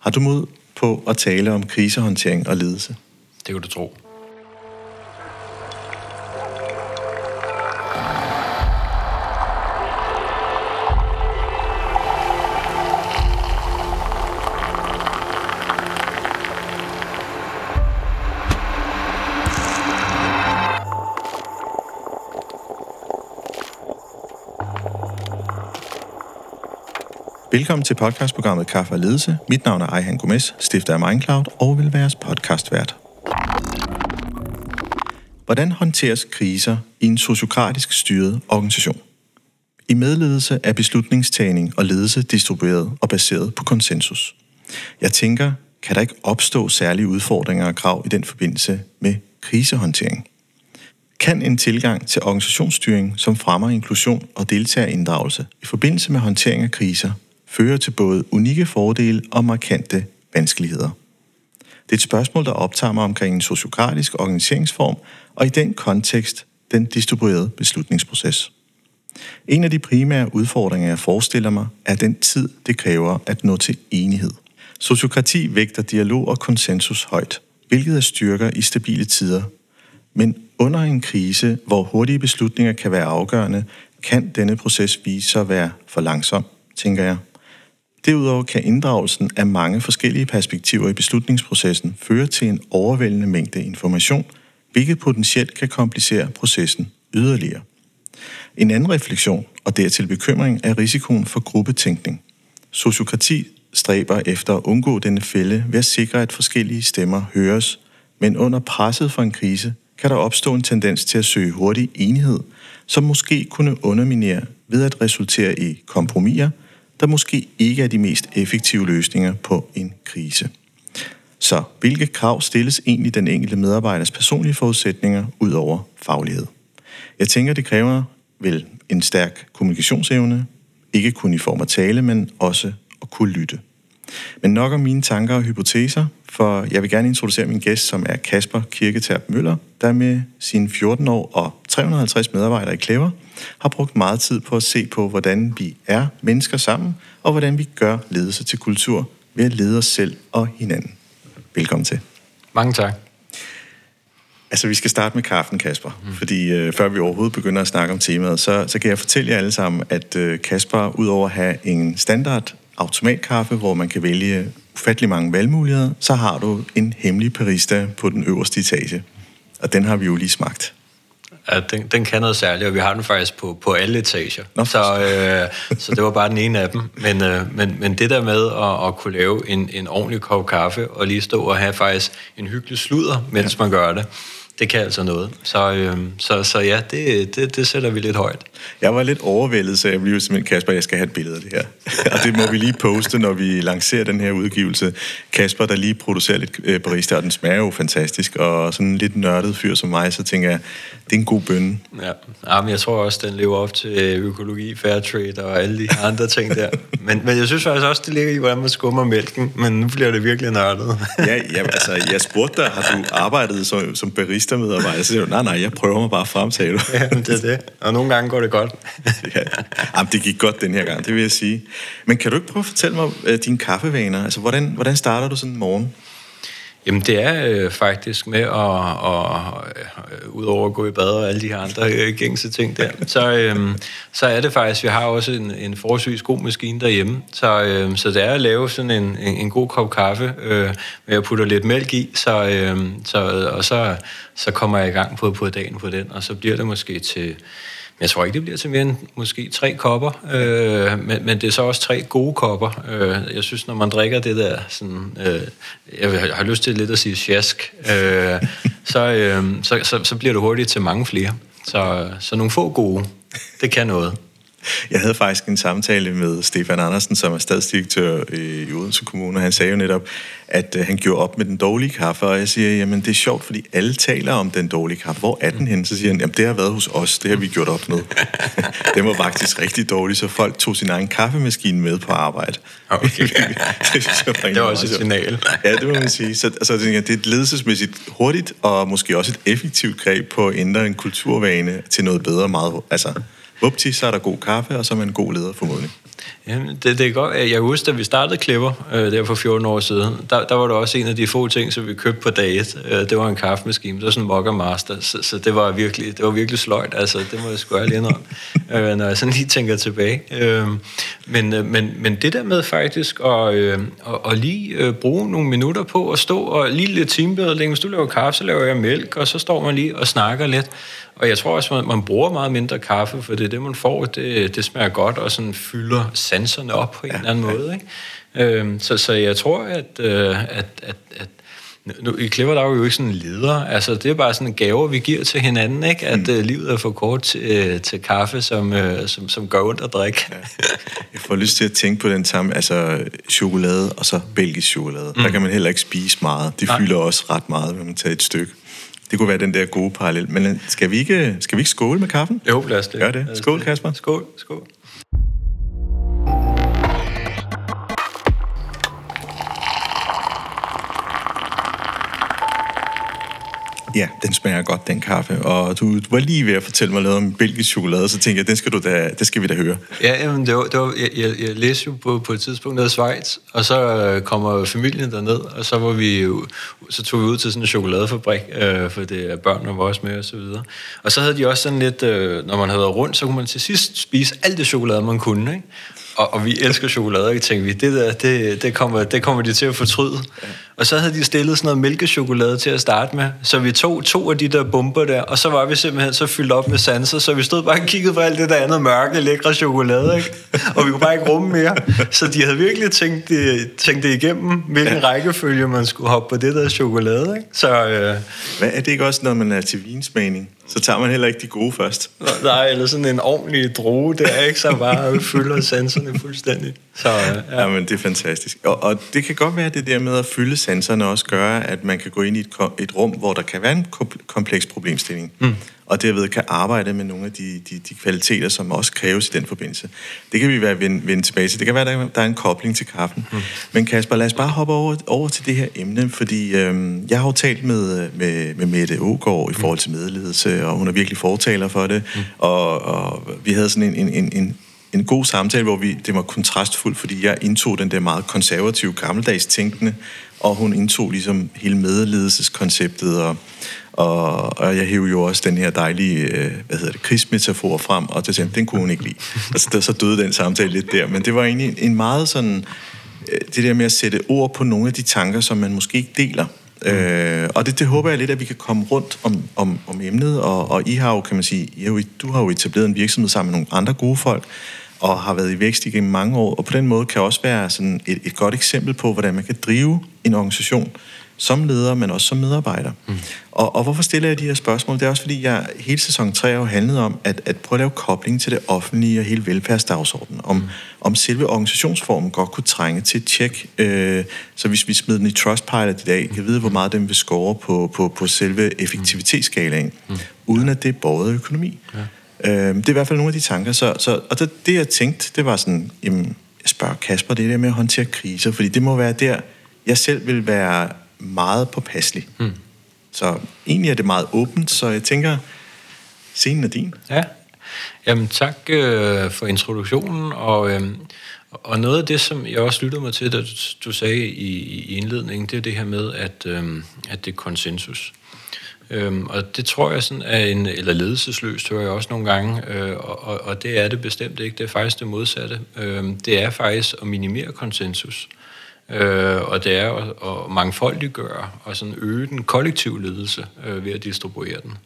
Har du mod på at tale om krisehåndtering og ledelse? Det kan du tro. Velkommen til podcastprogrammet Kaffe og Ledelse. Mit navn er Ejhan Gomes, stifter af Mindcloud og vil være jeres podcastvært. Hvordan håndteres kriser i en sociokratisk styret organisation? I medledelse er beslutningstagning og ledelse distribueret og baseret på konsensus. Jeg tænker, kan der ikke opstå særlige udfordringer og krav i den forbindelse med krisehåndtering? Kan en tilgang til organisationsstyring, som fremmer inklusion og deltagerinddragelse i forbindelse med håndtering af kriser, fører til både unikke fordele og markante vanskeligheder. Det er et spørgsmål, der optager mig omkring en sociokratisk organiseringsform, og i den kontekst den distribuerede beslutningsproces. En af de primære udfordringer, jeg forestiller mig, er den tid, det kræver at nå til enighed. Sociokrati vægter dialog og konsensus højt, hvilket er styrker i stabile tider. Men under en krise, hvor hurtige beslutninger kan være afgørende, kan denne proces vise sig at være for langsom, tænker jeg. Derudover kan inddragelsen af mange forskellige perspektiver i beslutningsprocessen føre til en overvældende mængde information, hvilket potentielt kan komplicere processen yderligere. En anden refleksion og dertil bekymring er risikoen for gruppetænkning. Sociokrati stræber efter at undgå denne fælde ved at sikre, at forskellige stemmer høres, men under presset for en krise kan der opstå en tendens til at søge hurtig enighed, som måske kunne underminere ved at resultere i kompromiser, der måske ikke er de mest effektive løsninger på en krise. Så hvilke krav stilles egentlig den enkelte medarbejders personlige forudsætninger ud over faglighed? Jeg tænker, det kræver vel en stærk kommunikationsevne, ikke kun i form af tale, men også at kunne lytte. Men nok om mine tanker og hypoteser, for jeg vil gerne introducere min gæst, som er Kasper Kirketerp Møller, der med sine 14 år og 350 medarbejdere i Klæver har brugt meget tid på at se på, hvordan vi er mennesker sammen, og hvordan vi gør ledelse til kultur ved at lede os selv og hinanden. Velkommen til. Mange tak. Altså, vi skal starte med kaffen, Kasper. Mm. Fordi øh, før vi overhovedet begynder at snakke om temaet, så, så kan jeg fortælle jer alle sammen, at øh, Kasper, udover at have en standard automatkaffe, hvor man kan vælge ufattelig mange valgmuligheder, så har du en hemmelig barista på den øverste etage. Og den har vi jo lige smagt. Ja, den, den kan noget særligt, og vi har den faktisk på, på alle etager. Nå, så, øh, så det var bare den ene af dem. Men, øh, men, men det der med at, at kunne lave en, en ordentlig kop kaffe, og lige stå og have faktisk en hyggelig sludder, mens ja. man gør det, det kan altså noget. Så, øh, så, så ja, det, det, det sætter vi lidt højt. Jeg var lidt overvældet, så jeg blev simpelthen, Kasper, jeg skal have et billede af det her. og det må vi lige poste, når vi lancerer den her udgivelse. Kasper, der lige producerer lidt øh, barista, og den smager jo fantastisk, og sådan en lidt nørdet fyr som mig, så tænker jeg, det er en god bønne. Ja, ja men jeg tror også, den lever op til økologi, fair trade og alle de andre ting der. Men, men jeg synes faktisk også, det ligger i, hvordan man skummer mælken, men nu bliver det virkelig nørdet. ja, ja, altså, jeg spurgte dig, har du arbejdet som, som barista-medarbejder? Så siger du, nej, nej, jeg prøver mig bare frem, sagde du. ja, det er det. Og nogle gange går det godt. ja. Jamen, det gik godt den her gang, det vil jeg sige. Men kan du ikke prøve at fortælle mig uh, dine kaffevaner? Altså, hvordan, hvordan starter du sådan en morgen? Jamen det er øh, faktisk med at, og, øh, udover at gå i bad og alle de her andre øh, gængse ting der, så, øh, så er det faktisk, vi har også en, en forholdsvis god maskine derhjemme, så, øh, så det er at lave sådan en, en, en god kop kaffe øh, med at putte lidt mælk i, så, øh, så, og så, så kommer jeg i gang på, på dagen på den, og så bliver det måske til jeg tror ikke, det bliver til mere end måske tre kopper, øh, men, men det er så også tre gode kopper. Øh, jeg synes, når man drikker det der, sådan, øh, jeg har lyst til lidt at sige sjask, øh, så, øh, så, så, så bliver det hurtigt til mange flere. Så, så nogle få gode, det kan noget. Jeg havde faktisk en samtale med Stefan Andersen, som er stadsdirektør i Odense Kommune, og han sagde jo netop, at øh, han gjorde op med den dårlige kaffe, og jeg siger, jamen det er sjovt, fordi alle taler om den dårlige kaffe. Hvor er den henne? Så siger han, jamen det har været hos os, det har vi gjort op med. den var faktisk rigtig dårlig, så folk tog sin egen kaffemaskine med på arbejde. Okay. det, det var også et signal. ja, det må man sige. Så altså, det er et ledelsesmæssigt hurtigt, og måske også et effektivt greb på at ændre en kulturvane til noget bedre meget. Altså, Upti, så er der god kaffe, og så er man en god leder formodentlig. Jamen, det, det er godt. Jeg husker, da vi startede Klipper, øh, der for 14 år siden, der, der var det også en af de få ting, som vi købte på daget. Øh, det var en kaffemaskine. Det var sådan en Mokka Master, så, så det, var virkelig, det var virkelig sløjt. Altså, det må jeg sgu ærlig indrømme, øh, når jeg sådan lige tænker tilbage. Øh, men, øh, men, men det der med faktisk at, øh, at, at lige øh, bruge nogle minutter på at stå og lige lidt teambuilding. Hvis du laver kaffe, så laver jeg mælk, og så står man lige og snakker lidt. Og jeg tror også, man, man bruger meget mindre kaffe, for det er det, man får. Det, det smager godt og sådan fylder sanserne op på en ja, eller anden måde. Ikke? Øhm, så, så jeg tror, at, øh, at, at, at nu, I Clever, der er jo ikke sådan en leder. Altså, det er bare sådan en gave, vi giver til hinanden, ikke? At mm. uh, livet er for kort til, uh, til kaffe, som, uh, som, som gør ondt at drikke. Ja. Jeg får lyst til at tænke på den samme, altså chokolade og så belgisk chokolade. Mm. Der kan man heller ikke spise meget. De Nej. fylder også ret meget, når man tager et stykke. Det kunne være den der gode parallel. Men skal vi ikke, skal vi ikke skåle med kaffen? Jo, lad os det. Gør det. Skål, Kasper. Skål, skål. Ja, den smager godt, den kaffe. Og du, du var lige ved at fortælle mig noget om belgisk chokolade, så tænkte jeg, den skal du da, det skal vi da høre. Ja, jamen, det var, det var, jeg, jeg, jeg læste jo på, på et tidspunkt ned i Schweiz, og så øh, kommer familien derned, og så, var vi, så tog vi ud til sådan en chokoladefabrik, øh, for det er børnene var også med og så videre. Og så havde de også sådan lidt, øh, når man havde været rundt, så kunne man til sidst spise alt det chokolade, man kunne, ikke? og, og vi elsker chokolade, og tænkte vi, det der, det, det, kommer, det kommer de til at fortryde. Ja. Og så havde de stillet sådan noget mælkechokolade til at starte med, så vi tog to af de der bomber der, og så var vi simpelthen så fyldt op med sanser, så vi stod bare og kiggede på alt det der andet mørke, lækre chokolade, ikke? og vi kunne bare ikke rumme mere. Så de havde virkelig tænkt det, tænkt det igennem, hvilken ja. rækkefølge man skulle hoppe på det der chokolade. Ikke? Så, øh... Hvad er det ikke også, når man er til vinsmagning? Så tager man heller ikke de gode først. Nej, eller sådan en ordentlig droge der, ikke? Så bare fylder sanserne fuldstændig. Så, ja. ja, men det er fantastisk. Og, og det kan godt være, det der med at fylde sanserne også gør, at man kan gå ind i et, et rum, hvor der kan være en kompleks problemstilling. Mm og derved kan arbejde med nogle af de, de, de kvaliteter, som også kræves i den forbindelse. Det kan vi være vende, vende tilbage til. Det kan være, der, der er en kobling til kaffen. Mm. Men Kasper, lad os bare hoppe over, over til det her emne, fordi øhm, jeg har jo talt med, med, med Mette Ågaard i forhold til medledelse, og hun er virkelig fortaler for det, mm. og, og vi havde sådan en, en, en, en en god samtale, hvor vi, det var kontrastfuldt, fordi jeg indtog den der meget konservative, gammeldags tænkende, og hun indtog ligesom hele medledelseskonceptet, og, og, og jeg hævde jo også den her dejlige, øh, hvad hedder det, krigsmetafor frem, og det, den kunne hun ikke lide. Altså, der, så døde den samtale lidt der, men det var egentlig en meget sådan, øh, det der med at sætte ord på nogle af de tanker, som man måske ikke deler. Mm. Øh, og det, det håber jeg lidt, at vi kan komme rundt om, om, om emnet, og, og I har jo, kan man sige, I har jo, du har jo etableret en virksomhed sammen med nogle andre gode folk, og har været i vækst igennem mange år, og på den måde kan også være sådan et, et godt eksempel på, hvordan man kan drive en organisation som leder, men også som medarbejder. Mm. Og, og hvorfor stiller jeg de her spørgsmål? Det er også fordi, jeg hele sæson 3 har handlet om at, at prøve at lave kobling til det offentlige og hele velfærdsdagsordenen. Om, mm. om selve organisationsformen godt kunne trænge til et tjek. Øh, så hvis vi smider den i Trustpilot i dag, kan vide, hvor meget den vil score på, på, på selve effektivitetsskalaen, mm. uden at det er borget økonomi. Ja. Øh, det er i hvert fald nogle af de tanker. Så, så, og det, det, jeg tænkte, det var sådan, jamen, jeg spørger Kasper, det der med at håndtere kriser, fordi det må være der, jeg selv vil være meget påpasselig. Mm. Så egentlig er det meget åbent, så jeg tænker, scenen er din. Ja, jamen tak øh, for introduktionen, og, øh, og noget af det, som jeg også lyttede mig til, da du, du sagde i, i indledningen, det er det her med, at, øh, at det er konsensus. Øhm, og det tror jeg sådan er en, eller ledelsesløst, hører jeg også nogle gange, øh, og, og det er det bestemt ikke. Det er faktisk det modsatte. Øhm, det er faktisk at minimere konsensus. Øh, og det er at, at mangfoldiggøre og sådan øge den kollektive ledelse øh, ved at distribuere den.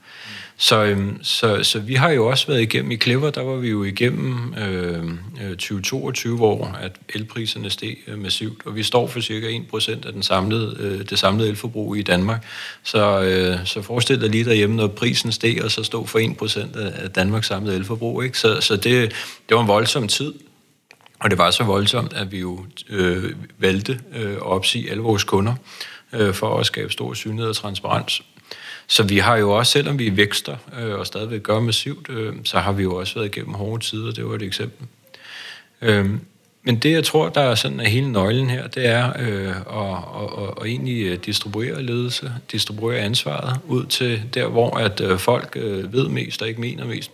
Så, øh, så, så vi har jo også været igennem, i Clever, der var vi jo igennem øh, øh 2022, hvor at elpriserne steg øh, massivt, og vi står for cirka 1% af den samlede, øh, det samlede elforbrug i Danmark. Så, øh, så forestil dig lige derhjemme, når prisen steg, og så stod for 1% af Danmarks samlede elforbrug. Ikke? Så, så det, det var en voldsom tid, og det var så voldsomt, at vi jo øh, valgte øh, at opsige alle vores kunder øh, for at skabe stor synlighed og transparens. Så vi har jo også, selvom vi vækster øh, og stadigvæk gør massivt, øh, så har vi jo også været igennem hårde tider, det var et eksempel. Øh, men det, jeg tror, der er sådan er hele nøglen her, det er øh, at, at, at, at egentlig øh, distribuere ledelse, distribuere ansvaret ud til der, hvor at øh, folk øh, ved mest og ikke mener mest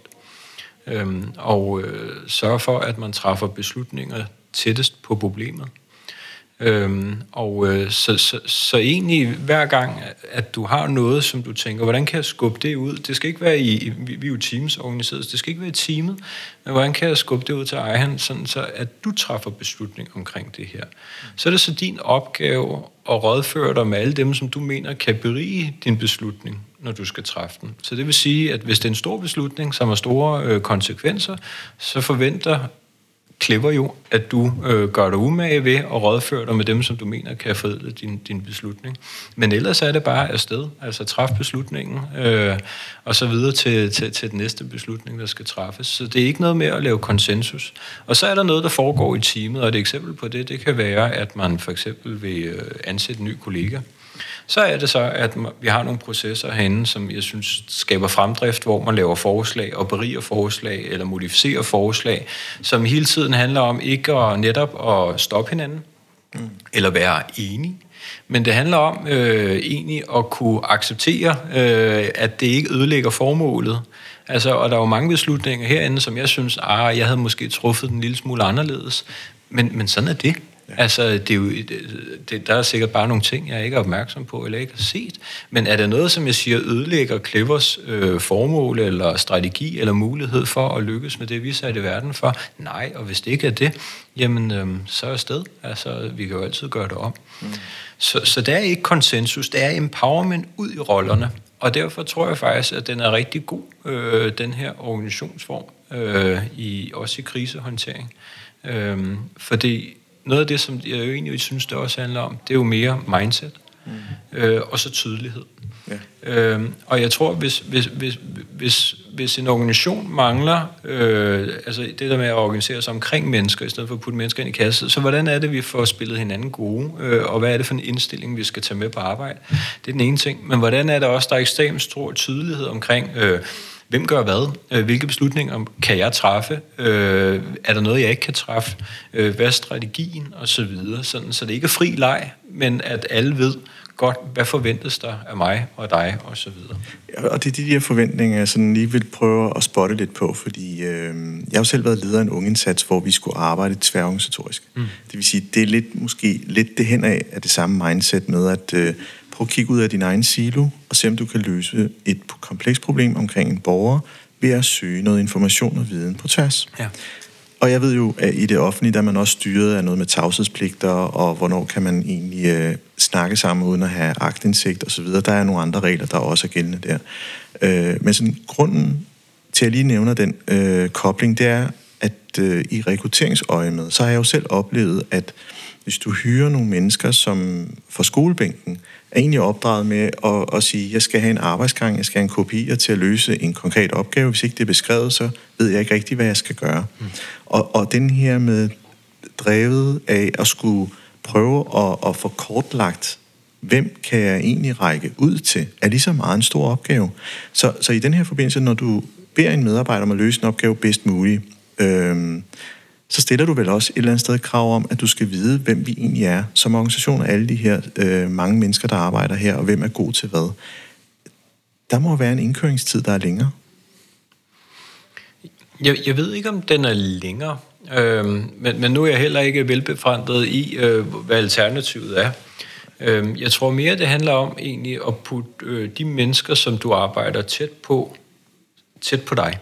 øhm, og øh, sørge for, at man træffer beslutninger tættest på problemet. Øhm, og øh, så, så, så egentlig hver gang, at du har noget, som du tænker, hvordan kan jeg skubbe det ud? Det skal ikke være i, vi, vi er jo teams organiseret, så det skal ikke være i teamet, men hvordan kan jeg skubbe det ud til ejeren, sådan så at du træffer beslutning omkring det her? Så er det så din opgave at rådføre dig med alle dem, som du mener kan berige din beslutning, når du skal træffe den. Så det vil sige, at hvis det er en stor beslutning, som har store øh, konsekvenser, så forventer klipper jo, at du øh, gør dig umage ved at rådføre dig med dem, som du mener kan forædle din, din beslutning. Men ellers er det bare afsted, altså træf beslutningen, øh, og så videre til, til, til den næste beslutning, der skal træffes. Så det er ikke noget med at lave konsensus. Og så er der noget, der foregår i teamet, og et eksempel på det, det kan være, at man for eksempel vil øh, ansætte en ny kollega. Så er det så, at vi har nogle processer herinde, som jeg synes skaber fremdrift, hvor man laver forslag og beriger forslag eller modificerer forslag, som hele tiden handler om ikke at netop at stoppe hinanden mm. eller være enige, men det handler om øh, egentlig at kunne acceptere, øh, at det ikke ødelægger formålet. Altså, og der er jo mange beslutninger herinde, som jeg synes, ah, jeg havde måske truffet den lille smule anderledes. Men, men sådan er det. Altså, det er jo, det, der er sikkert bare nogle ting, jeg ikke er opmærksom på, eller ikke har set. Men er der noget, som jeg siger, ødelægger Clippers øh, formål, eller strategi, eller mulighed for at lykkes med det, vi satte i verden for? Nej, og hvis det ikke er det, jamen, øh, så er sted. Altså, vi kan jo altid gøre det om. Mm. Så, så der er ikke konsensus, det er empowerment ud i rollerne. Og derfor tror jeg faktisk, at den er rigtig god, øh, den her organisationsform, øh, i, også i krisehåndtering. Øh, fordi noget af det, som jeg jo egentlig synes, det også handler om, det er jo mere mindset. Mm. Øh, og så tydelighed. Ja. Øhm, og jeg tror, hvis, hvis, hvis, hvis, hvis en organisation mangler øh, altså det der med at organisere sig omkring mennesker, i stedet for at putte mennesker ind i kasse, så hvordan er det, vi får spillet hinanden gode, øh, og hvad er det for en indstilling, vi skal tage med på arbejde? Det er den ene ting. Men hvordan er det også, der er ekstremt stor tydelighed omkring... Øh, Hvem gør hvad? Øh, hvilke beslutninger kan jeg træffe? Øh, er der noget, jeg ikke kan træffe? Øh, hvad er strategien? Og så videre. Sådan, så det ikke er fri leg, men at alle ved godt, hvad forventes der af mig og dig, og så videre. Ja, og det er de her forventninger, jeg sådan lige vil prøve at spotte lidt på, fordi øh, jeg har jo selv været leder af en ungindsats, hvor vi skulle arbejde tværorganisatorisk. Mm. Det vil sige, det er lidt, måske lidt det hen af, af det samme mindset med, at øh, Prøv at kigge ud af din egen silo og se, om du kan løse et komplekst problem omkring en borger ved at søge noget information og viden på tværs. Ja. Og jeg ved jo, at i det offentlige, der er man også styret af noget med tavshedspligter, og hvornår kan man egentlig øh, snakke sammen uden at have agtindsigt osv. Der er nogle andre regler, der også er gældende der. Øh, men sådan, grunden til, at jeg lige nævner den øh, kobling, det er, at øh, i rekrutteringsøje med, så har jeg jo selv oplevet, at hvis du hyrer nogle mennesker, som fra skolebænken er egentlig opdraget med at, at sige, jeg skal have en arbejdsgang, jeg skal have en kopi til at løse en konkret opgave. Hvis ikke det er beskrevet, så ved jeg ikke rigtig, hvad jeg skal gøre. Mm. Og, og den her med drevet af at skulle prøve at, at få kortlagt, hvem kan jeg egentlig række ud til, er lige så meget en stor opgave. Så, så i den her forbindelse, når du beder en medarbejder om at løse en opgave bedst muligt, øh, så stiller du vel også et eller andet sted krav om, at du skal vide, hvem vi egentlig er som organisation, alle de her øh, mange mennesker, der arbejder her, og hvem er god til hvad. Der må være en indkøringstid, der er længere. Jeg, jeg ved ikke, om den er længere, øh, men, men nu er jeg heller ikke velbefrandet i, øh, hvad alternativet er. Øh, jeg tror mere, det handler om egentlig at putte øh, de mennesker, som du arbejder tæt på, tæt på dig.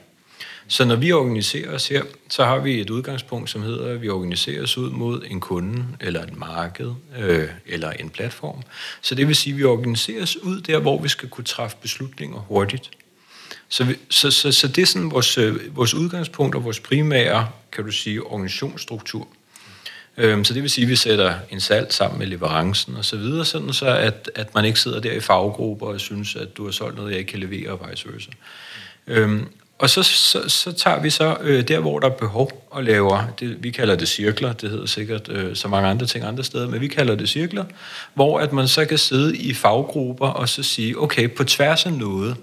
Så når vi organiserer os her, så har vi et udgangspunkt, som hedder, at vi organiserer os ud mod en kunde, eller et marked, øh, eller en platform. Så det vil sige, at vi organiserer os ud der, hvor vi skal kunne træffe beslutninger hurtigt. Så, vi, så, så, så det er sådan vores, øh, vores udgangspunkt og vores primære, kan du sige, organisationsstruktur. Øhm, så det vil sige, at vi sætter en salg sammen med leverancen og så videre, sådan så at, at man ikke sidder der i faggrupper og synes, at du har solgt noget, jeg ikke kan levere, og vice versa. Øhm, og så, så, så tager vi så øh, der, hvor der er behov og laver, det, vi kalder det cirkler, det hedder sikkert øh, så mange andre ting andre steder, men vi kalder det cirkler, hvor at man så kan sidde i faggrupper og så sige, okay, på tværs af noget,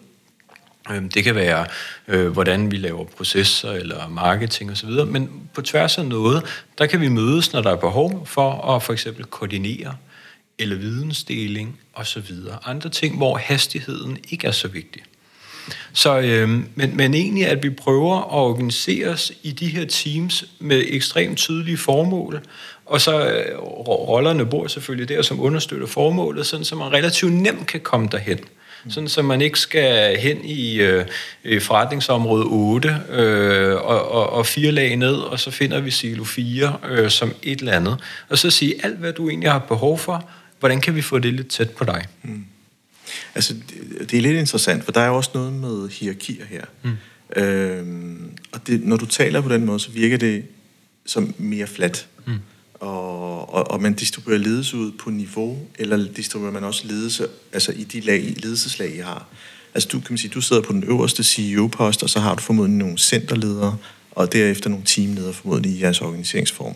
øh, det kan være, øh, hvordan vi laver processer eller marketing osv., men på tværs af noget, der kan vi mødes, når der er behov for at for eksempel koordinere eller vidensdeling osv. Andre ting, hvor hastigheden ikke er så vigtig. Så, øh, men, men egentlig, at vi prøver at organisere os i de her teams med ekstremt tydelige formål, og så øh, rollerne bor selvfølgelig der, som understøtter formålet, sådan så man relativt nemt kan komme derhen. Sådan så man ikke skal hen i, øh, forretningsområde 8 øh, og, og, og fire lag ned, og så finder vi silo 4 øh, som et eller andet. Og så sige alt, hvad du egentlig har behov for, hvordan kan vi få det lidt tæt på dig? Mm. Altså, det, det er lidt interessant, for der er jo også noget med hierarkier her. Mm. Øhm, og det, når du taler på den måde, så virker det som mere fladt. Mm. Og, og, og man distribuerer ledelse ud på niveau, eller distribuerer man også ledelse altså i de lag, ledelseslag, I har? Altså du kan man sige, du sidder på den øverste CEO-post, og så har du formodentlig nogle centerledere, og derefter nogle teamledere formodentlig i jeres organiseringsform.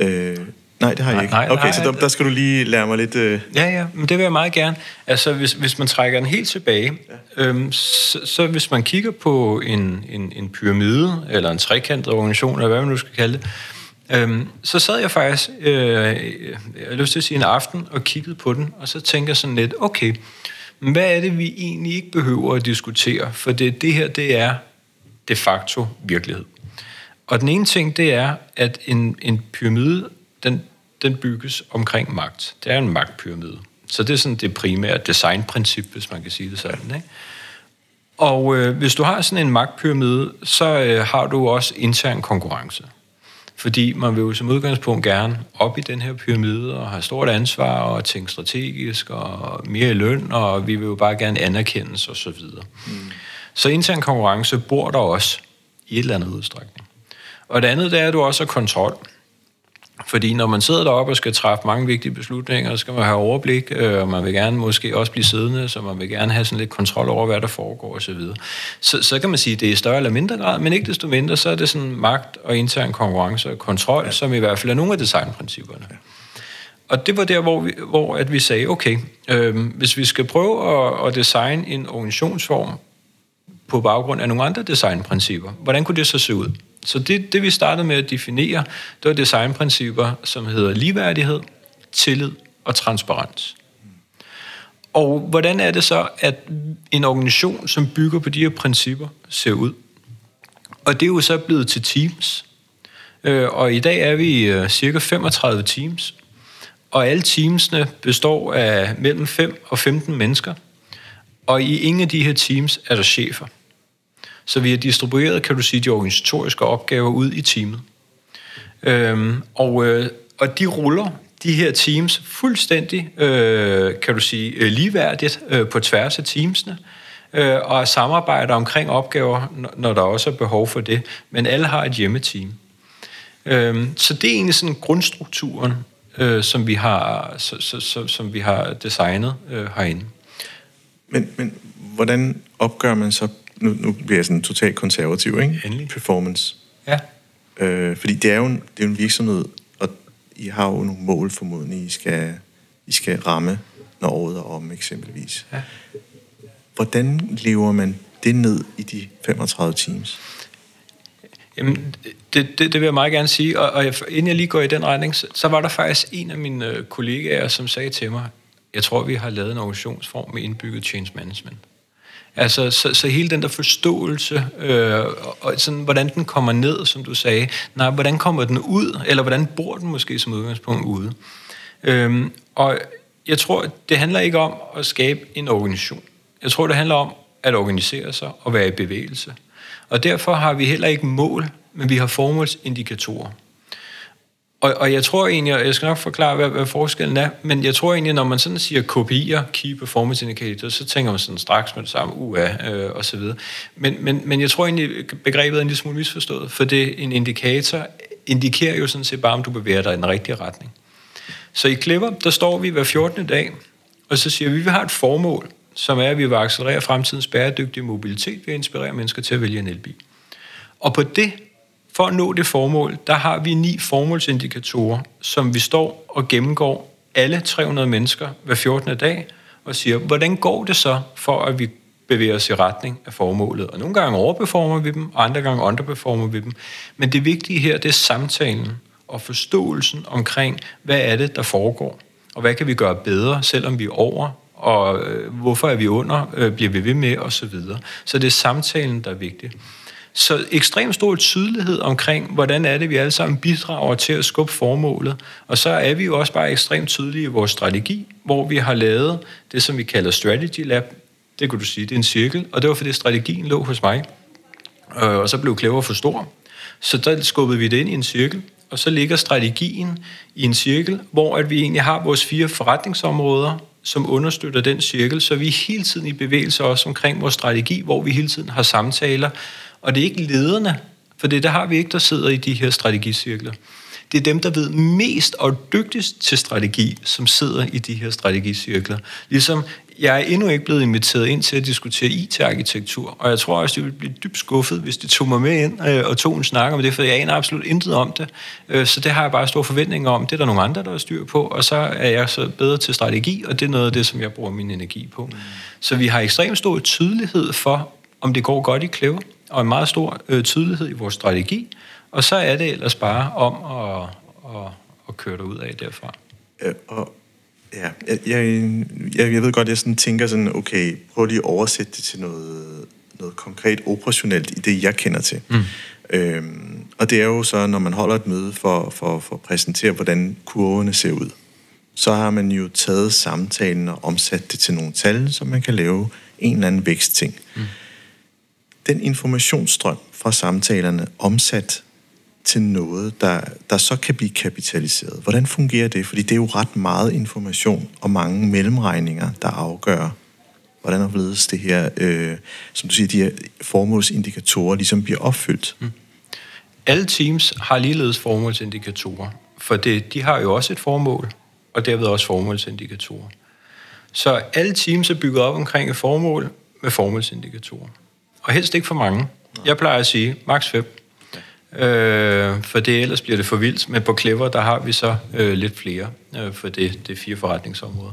Øh, Nej, det har jeg ikke. Nej, okay, nej, så der, der skal du lige lære mig lidt... Øh... Ja, ja, men det vil jeg meget gerne. Altså, hvis, hvis man trækker den helt tilbage, ja. øhm, så, så hvis man kigger på en, en, en pyramide, eller en trekantet organisation, eller hvad man nu skal kalde det, øhm, så sad jeg faktisk, øh, jeg har lyst til at sige en aften, og kiggede på den, og så tænker jeg sådan lidt, okay, hvad er det, vi egentlig ikke behøver at diskutere? For det, det her, det er de facto virkelighed. Og den ene ting, det er, at en, en pyramide, den den bygges omkring magt. Det er en magtpyramide. Så det er sådan det primære designprincip, hvis man kan sige det sådan. Ikke? Og øh, hvis du har sådan en magtpyramide, så øh, har du også intern konkurrence. Fordi man vil jo som udgangspunkt gerne op i den her pyramide og have stort ansvar og tænke strategisk og mere i løn, og vi vil jo bare gerne anerkendes og så videre. Mm. Så intern konkurrence bor der også i et eller andet udstrækning. Og det andet, det er, at du også har kontrol. Fordi når man sidder deroppe og skal træffe mange vigtige beslutninger, så skal man have overblik, øh, og man vil gerne måske også blive siddende, så man vil gerne have sådan lidt kontrol over, hvad der foregår osv. Så, så, så kan man sige, at det er i større eller mindre grad, men ikke desto mindre, så er det sådan magt og intern konkurrence og kontrol, ja. som i hvert fald er nogle af designprincipperne. Ja. Og det var der, hvor vi, hvor at vi sagde, okay, øh, hvis vi skal prøve at, at designe en organisationsform på baggrund af nogle andre designprincipper, hvordan kunne det så se ud? Så det, det vi startede med at definere, det var designprincipper, som hedder ligeværdighed, tillid og transparens. Og hvordan er det så, at en organisation, som bygger på de her principper, ser ud? Og det er jo så blevet til teams. Øh, og i dag er vi øh, cirka 35 teams. Og alle teamsene består af mellem 5 og 15 mennesker. Og i ingen af de her teams er der chefer. Så vi har distribueret, kan du sige, de organisatoriske opgaver ud i teamet. Øhm, og, øh, og de ruller de her teams fuldstændig, øh, kan du sige, øh, ligeværdigt øh, på tværs af teamsene, øh, og samarbejder omkring opgaver, når der også er behov for det. Men alle har et hjemmeteam. Øh, så det er egentlig sådan grundstrukturen, øh, som, vi har, så, så, så, som vi har designet øh, herinde. Men, men hvordan opgør man så nu, nu bliver jeg sådan totalt konservativ, ikke? Endelig. Performance. Ja. Øh, fordi det er, jo en, det er jo en virksomhed, og I har jo nogle mål formodentlig, I skal, I skal ramme, når året er om, eksempelvis. Ja. Hvordan lever man det ned i de 35 teams? Jamen, det, det, det vil jeg meget gerne sige, og, og inden jeg lige går i den retning, så, så var der faktisk en af mine øh, kollegaer, som sagde til mig, jeg tror, vi har lavet en organisationsform med indbygget change management. Altså, så, så hele den der forståelse, øh, og sådan, hvordan den kommer ned, som du sagde, nej, hvordan kommer den ud, eller hvordan bor den måske som udgangspunkt ude. Øhm, og jeg tror, det handler ikke om at skabe en organisation. Jeg tror, det handler om at organisere sig og være i bevægelse. Og derfor har vi heller ikke mål, men vi har formålsindikatorer. Og, og jeg tror egentlig, og jeg skal nok forklare, hvad, hvad forskellen er, men jeg tror egentlig, når man sådan siger KPI'er, Key Performance Indicator, så tænker man sådan straks med det samme, UA øh, og så videre. Men, men, men jeg tror egentlig, begrebet er en lille smule misforstået, for det en indikator indikerer jo sådan set bare, om du bevæger dig i den rigtige retning. Så i Clever, der står vi hver 14. dag, og så siger vi, at vi har et formål, som er, at vi vil accelerere fremtidens bæredygtige mobilitet ved at inspirere mennesker til at vælge en elbil. Og på det for at nå det formål, der har vi ni formålsindikatorer, som vi står og gennemgår alle 300 mennesker hver 14. dag, og siger, hvordan går det så, for at vi bevæger os i retning af formålet? Og nogle gange overperformer vi dem, og andre gange underperformer vi dem. Men det vigtige her, det er samtalen og forståelsen omkring, hvad er det, der foregår, og hvad kan vi gøre bedre, selvom vi er over og øh, hvorfor er vi under, øh, bliver vi ved med, og så videre. Så det er samtalen, der er vigtig. Så ekstremt stor tydelighed omkring, hvordan er det, vi alle sammen bidrager til at skubbe formålet. Og så er vi jo også bare ekstremt tydelige i vores strategi, hvor vi har lavet det, som vi kalder Strategy Lab. Det kunne du sige, det er en cirkel, og det var fordi strategien lå hos mig. Øh, og så blev Clever for stor. Så der skubbede vi det ind i en cirkel, og så ligger strategien i en cirkel, hvor at vi egentlig har vores fire forretningsområder, som understøtter den cirkel, så vi er hele tiden i bevægelse også omkring vores strategi, hvor vi hele tiden har samtaler, og det er ikke lederne, for det der har vi ikke, der sidder i de her strategicirkler. Det er dem, der ved mest og dygtigst til strategi, som sidder i de her strategicirkler. Ligesom jeg er endnu ikke blevet inviteret ind til at diskutere IT-arkitektur, og jeg tror også, det ville blive dybt skuffet, hvis de tog mig med ind øh, og tog en snak om det, for jeg aner absolut intet om det. Øh, så det har jeg bare store forventninger om. Det er der nogle andre, der er styr på, og så er jeg så bedre til strategi, og det er noget af det, som jeg bruger min energi på. Så vi har ekstremt stor tydelighed for, om det går godt i Clever, og en meget stor øh, tydelighed i vores strategi, og så er det ellers bare om at, at, at køre dig ud af derfra. Øh, og Ja, jeg, jeg, jeg, jeg ved godt, jeg sådan tænker sådan, okay, prøv lige at oversætte det til noget, noget konkret operationelt i det, jeg kender til. Mm. Øhm, og det er jo så, når man holder et møde for, for, for at præsentere, hvordan kurvene ser ud, så har man jo taget samtalen og omsat det til nogle tal, så man kan lave en eller anden vækstting. Mm. Den informationsstrøm fra samtalerne omsat til noget, der, der så kan blive kapitaliseret. Hvordan fungerer det? Fordi det er jo ret meget information og mange mellemregninger, der afgør, hvordan hvorledes det her, øh, som du siger, de her formålsindikatorer ligesom bliver opfyldt. Mm. Alle teams har ligeledes formålsindikatorer, for det, de har jo også et formål, og derved også formålsindikatorer. Så alle teams er bygget op omkring et formål med formålsindikatorer. Og helst ikke for mange. Jeg plejer at sige, maks 5 øh, for det ellers bliver det for vildt. Men på Clever, der har vi så øh, lidt flere, øh, for det, det er fire forretningsområder.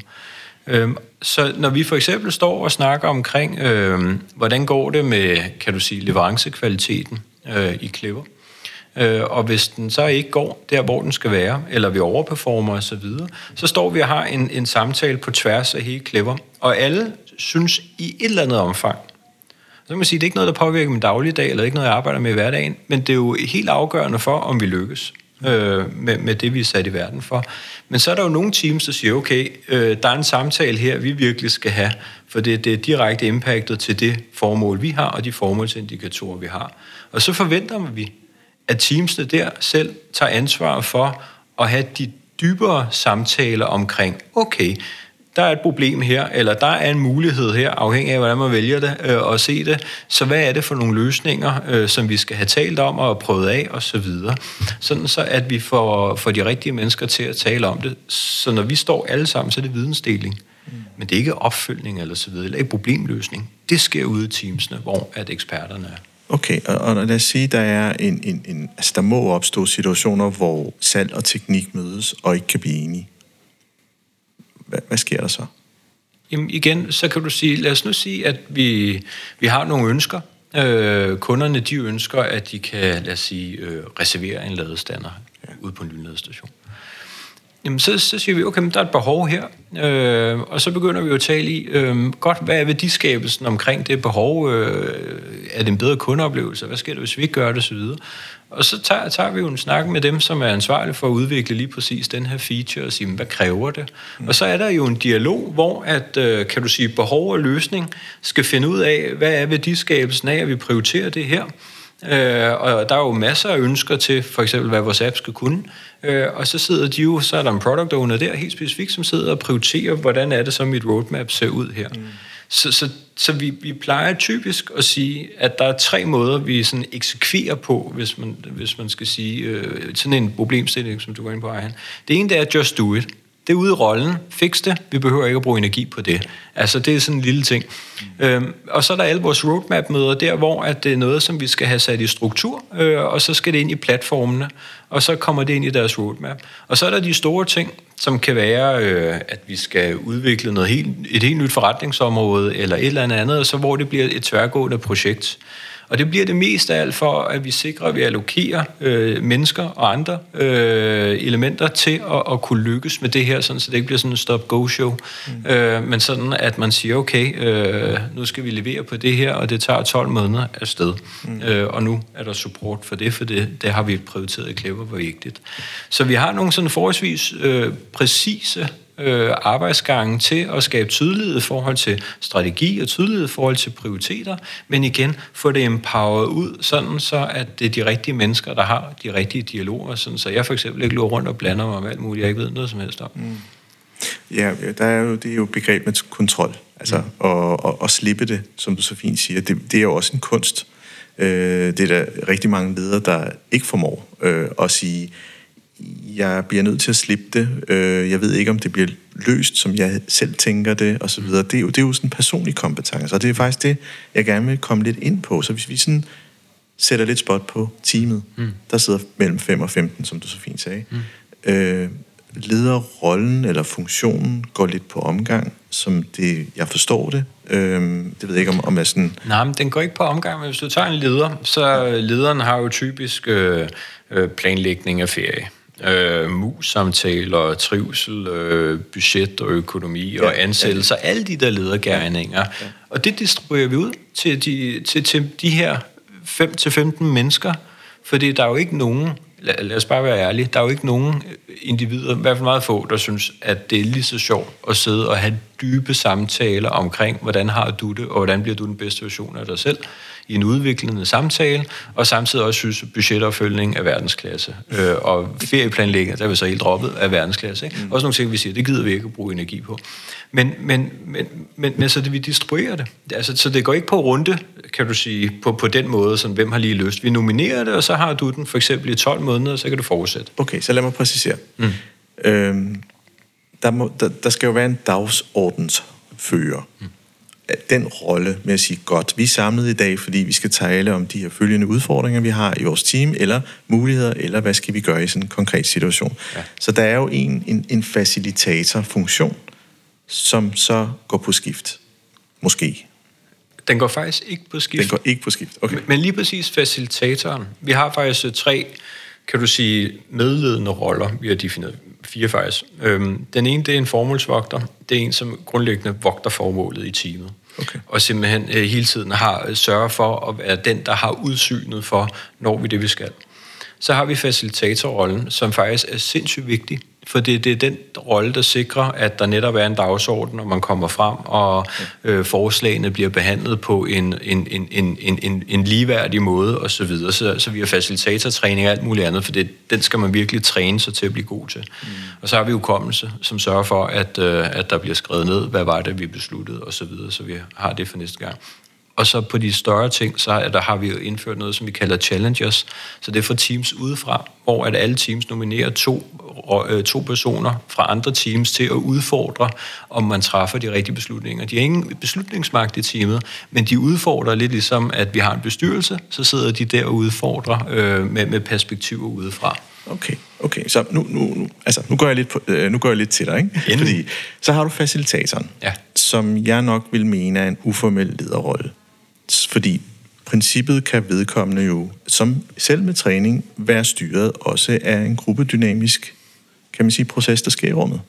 Øh, så når vi for eksempel står og snakker omkring, øh, hvordan går det med, kan du sige, leverancekvaliteten øh, i Clever, øh, og hvis den så ikke går der, hvor den skal være, eller vi overperformer osv., så, videre, så står vi og har en, en samtale på tværs af hele Clever, og alle synes i et eller andet omfang, så kan man sige, det er ikke noget, der påvirker min dagligdag, eller ikke noget, jeg arbejder med i hverdagen, men det er jo helt afgørende for, om vi lykkes øh, med, med det, vi er sat i verden for. Men så er der jo nogle teams, der siger, okay, øh, der er en samtale her, vi virkelig skal have, for det, det er direkte impactet til det formål, vi har, og de formålsindikatorer, vi har. Og så forventer vi, at teamsene der selv tager ansvar for at have de dybere samtaler omkring, okay, der er et problem her, eller der er en mulighed her, afhængig af, hvordan man vælger det øh, og se det. Så hvad er det for nogle løsninger, øh, som vi skal have talt om og prøvet af, og så videre. Sådan så, at vi får, får de rigtige mennesker til at tale om det. Så når vi står alle sammen, så er det vidensdeling. Mm. Men det er ikke opfølgning eller så videre, eller ikke problemløsning. Det sker ude i teamsene, hvor at eksperterne er. Okay, og, og lad os sige, der er en, en, en, altså der må opstå situationer, hvor salg og teknik mødes og ikke kan blive enige hvad, hvad sker der så? Jamen igen, så kan du sige, lad os nu sige, at vi, vi har nogle ønsker. Øh, kunderne, de ønsker, at de kan, lad os sige, øh, reservere en ladestander ja. ude på en lynladestation. Jamen, så, så siger vi, okay, men der er et behov her, øh, og så begynder vi jo at tale i, øh, godt, hvad er værdiskabelsen omkring det behov? Øh, er det en bedre kundeoplevelse? Hvad sker der, hvis vi ikke gør det, osv.? Og så tager, tager vi jo en snak med dem, som er ansvarlige for at udvikle lige præcis den her feature, og sige, hvad kræver det? Mm. Og så er der jo en dialog, hvor at, øh, kan du sige, behov og løsning skal finde ud af, hvad er værdiskabelsen af, at vi prioriterer det her? Øh, og der er jo masser af ønsker til, for eksempel, hvad vores app skal kunne. Øh, og så sidder de jo, så er der en product owner der, helt specifikt, som sidder og prioriterer, hvordan er det så, mit roadmap ser ud her. Mm. Så, så, så vi, vi plejer typisk at sige, at der er tre måder, vi sådan eksekverer på, hvis man, hvis man skal sige øh, sådan en problemstilling, som du går ind på, Ejhan. Det ene, det er just do it. Det er ude i rollen. Fix det. Vi behøver ikke at bruge energi på det. Altså, det er sådan en lille ting. Mm. Øhm, og så er der alle vores roadmap-møder der, hvor at det er noget, som vi skal have sat i struktur, øh, og så skal det ind i platformene, og så kommer det ind i deres roadmap. Og så er der de store ting, som kan være, øh, at vi skal udvikle noget helt, et helt nyt forretningsområde, eller et eller andet andet, og så hvor det bliver et tværgående projekt. Og det bliver det mest af alt for, at vi sikrer, at vi allokerer øh, mennesker og andre øh, elementer til at, at kunne lykkes med det her, sådan, så det ikke bliver sådan en stop-go-show. Mm. Øh, men sådan, at man siger, okay, øh, nu skal vi levere på det her, og det tager 12 måneder afsted. Mm. Øh, og nu er der support for det, for det, det har vi prioriteret i Clever, hvor vigtigt. Så vi har nogle sådan forholdsvis øh, præcise øh, arbejdsgangen til at skabe tydelighed i forhold til strategi og tydelighed i forhold til prioriteter, men igen få det empowered ud, sådan så at det er de rigtige mennesker, der har de rigtige dialoger, sådan så jeg for eksempel ikke løber rundt og blander mig med alt muligt, jeg ikke ved noget som helst om. Mm. Ja, der er jo, det er jo begreb med kontrol, altså mm. og, og, og slippe det, som du så fint siger, det, det er jo også en kunst. Øh, det er der rigtig mange ledere, der ikke formår øh, at sige, jeg bliver nødt til at slippe det. Øh, jeg ved ikke, om det bliver løst, som jeg selv tænker det, og så videre. Det er jo, det er jo sådan en personlig kompetence, og det er faktisk det, jeg gerne vil komme lidt ind på. Så hvis vi sådan sætter lidt spot på teamet, mm. der sidder mellem 5 og 15, som du så fint sagde, mm. øh, lederrollen eller funktionen går lidt på omgang, som det, jeg forstår det. Øh, det ved jeg ikke, om, om jeg sådan... Nej, men den går ikke på omgang, men hvis du tager en leder, så lederen har jo typisk øh, øh planlægning af ferie øh, mus-samtaler, trivsel, øh, budget og økonomi ja, og ansættelser, ja. alle de der ledergærninger. Ja. Og det distribuerer vi ud til de, til, til de her 5-15 mennesker, fordi der er jo ikke nogen, lad, lad os bare være ærlige, der er jo ikke nogen individer, i hvert fald meget få, der synes, at det er lige så sjovt at sidde og have dybe samtaler omkring, hvordan har du det, og hvordan bliver du den bedste version af dig selv i en udviklende samtale, og samtidig også synes, at budgetopfølgning er verdensklasse. Øh, og ferieplanlægning, der er vi så helt droppet, af verdensklasse. Ikke? Mm. Også nogle ting, vi siger, det gider vi ikke at bruge energi på. Men, men, men, men, men så det, vi distribuerer det. Altså, så det går ikke på runde, kan du sige, på, på den måde, som hvem har lige lyst. Vi nominerer det, og så har du den for eksempel i 12 måneder, og så kan du fortsætte. Okay, så lad mig præcisere. Mm. Øhm, der, må, der, der skal jo være en dagsordensfører. Mm den rolle med at sige, godt, vi er samlet i dag, fordi vi skal tale om de her følgende udfordringer, vi har i vores team, eller muligheder, eller hvad skal vi gøre i sådan en konkret situation. Ja. Så der er jo en, en, en facilitatorfunktion, som så går på skift. Måske. Den går faktisk ikke på skift. Den går ikke på skift, okay. Men lige præcis facilitatoren. Vi har faktisk øh, tre, kan du sige, medledende roller, vi har defineret. Fire faktisk. Øhm, den ene, det er en formålsvogter. Det er en, som grundlæggende vogter formålet i teamet okay. og simpelthen øh, hele tiden har øh, for at være den, der har udsynet for, når vi det, vi skal. Så har vi facilitatorrollen, som faktisk er sindssygt vigtig, for det, det er den rolle, der sikrer, at der netop er en dagsorden, når man kommer frem, og øh, forslagene bliver behandlet på en, en, en, en, en, en ligeværdig måde osv. Så, videre. så, så vi har facilitatortræning og alt muligt andet, for det, den skal man virkelig træne sig til at blive god til. Mm. Og så har vi hukommelse, som sørger for, at, øh, at der bliver skrevet ned, hvad var det, vi besluttede osv., så, videre, så vi har det for næste gang. Og så på de større ting, så er, der har vi jo indført noget, som vi kalder challengers. Så det er for teams udefra, hvor at alle teams nominerer to, øh, to personer fra andre teams til at udfordre, om man træffer de rigtige beslutninger. De har ingen beslutningsmagt i teamet, men de udfordrer lidt ligesom, at vi har en bestyrelse, så sidder de der og udfordrer øh, med, med perspektiver udefra. Okay, okay. Så nu, nu, nu, altså, nu, går jeg lidt på, øh, nu går jeg lidt til dig, ikke? Fordi så har du facilitatoren, ja. som jeg nok vil mene er en uformel lederrolle fordi princippet kan vedkommende jo, som selv med træning, være styret også af en gruppedynamisk, kan man sige, proces, der sker i rummet.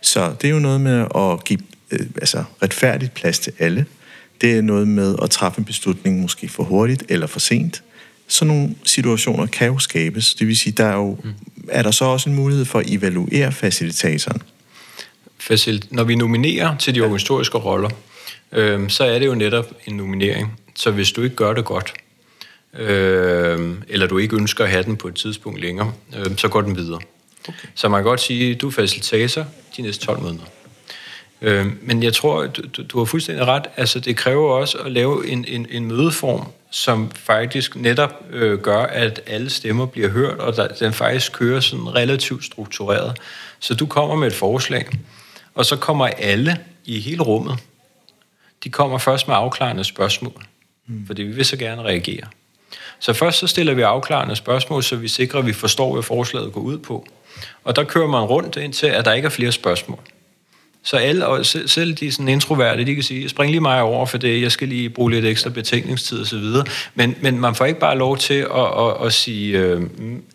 Så det er jo noget med at give øh, altså retfærdigt plads til alle. Det er noget med at træffe en beslutning måske for hurtigt eller for sent. Sådan nogle situationer kan jo skabes. Det vil sige, der er jo mm. er der så også en mulighed for at evaluere facilitatoren. Facil- Når vi nominerer til de organisatoriske roller, øh, så er det jo netop en nominering. Så hvis du ikke gør det godt, øh, eller du ikke ønsker at have den på et tidspunkt længere, øh, så går den videre. Okay. Så man kan godt sige, at du er facilitator de næste 12 måneder. Øh, men jeg tror, du, du har fuldstændig ret. Altså, det kræver også at lave en, en, en mødeform, som faktisk netop øh, gør, at alle stemmer bliver hørt, og der, den faktisk kører sådan relativt struktureret. Så du kommer med et forslag, og så kommer alle i hele rummet de kommer først med afklarende spørgsmål, mm. fordi vi vil så gerne reagere. Så først så stiller vi afklarende spørgsmål, så vi sikrer, at vi forstår, hvad forslaget går ud på. Og der kører man rundt indtil, at der ikke er flere spørgsmål. Så alle, og selv de sådan introverte, de kan sige, spring lige mig over, for det, jeg skal lige bruge lidt ekstra betænkningstid osv. Men, men man får ikke bare lov til at, at, at sige, øh,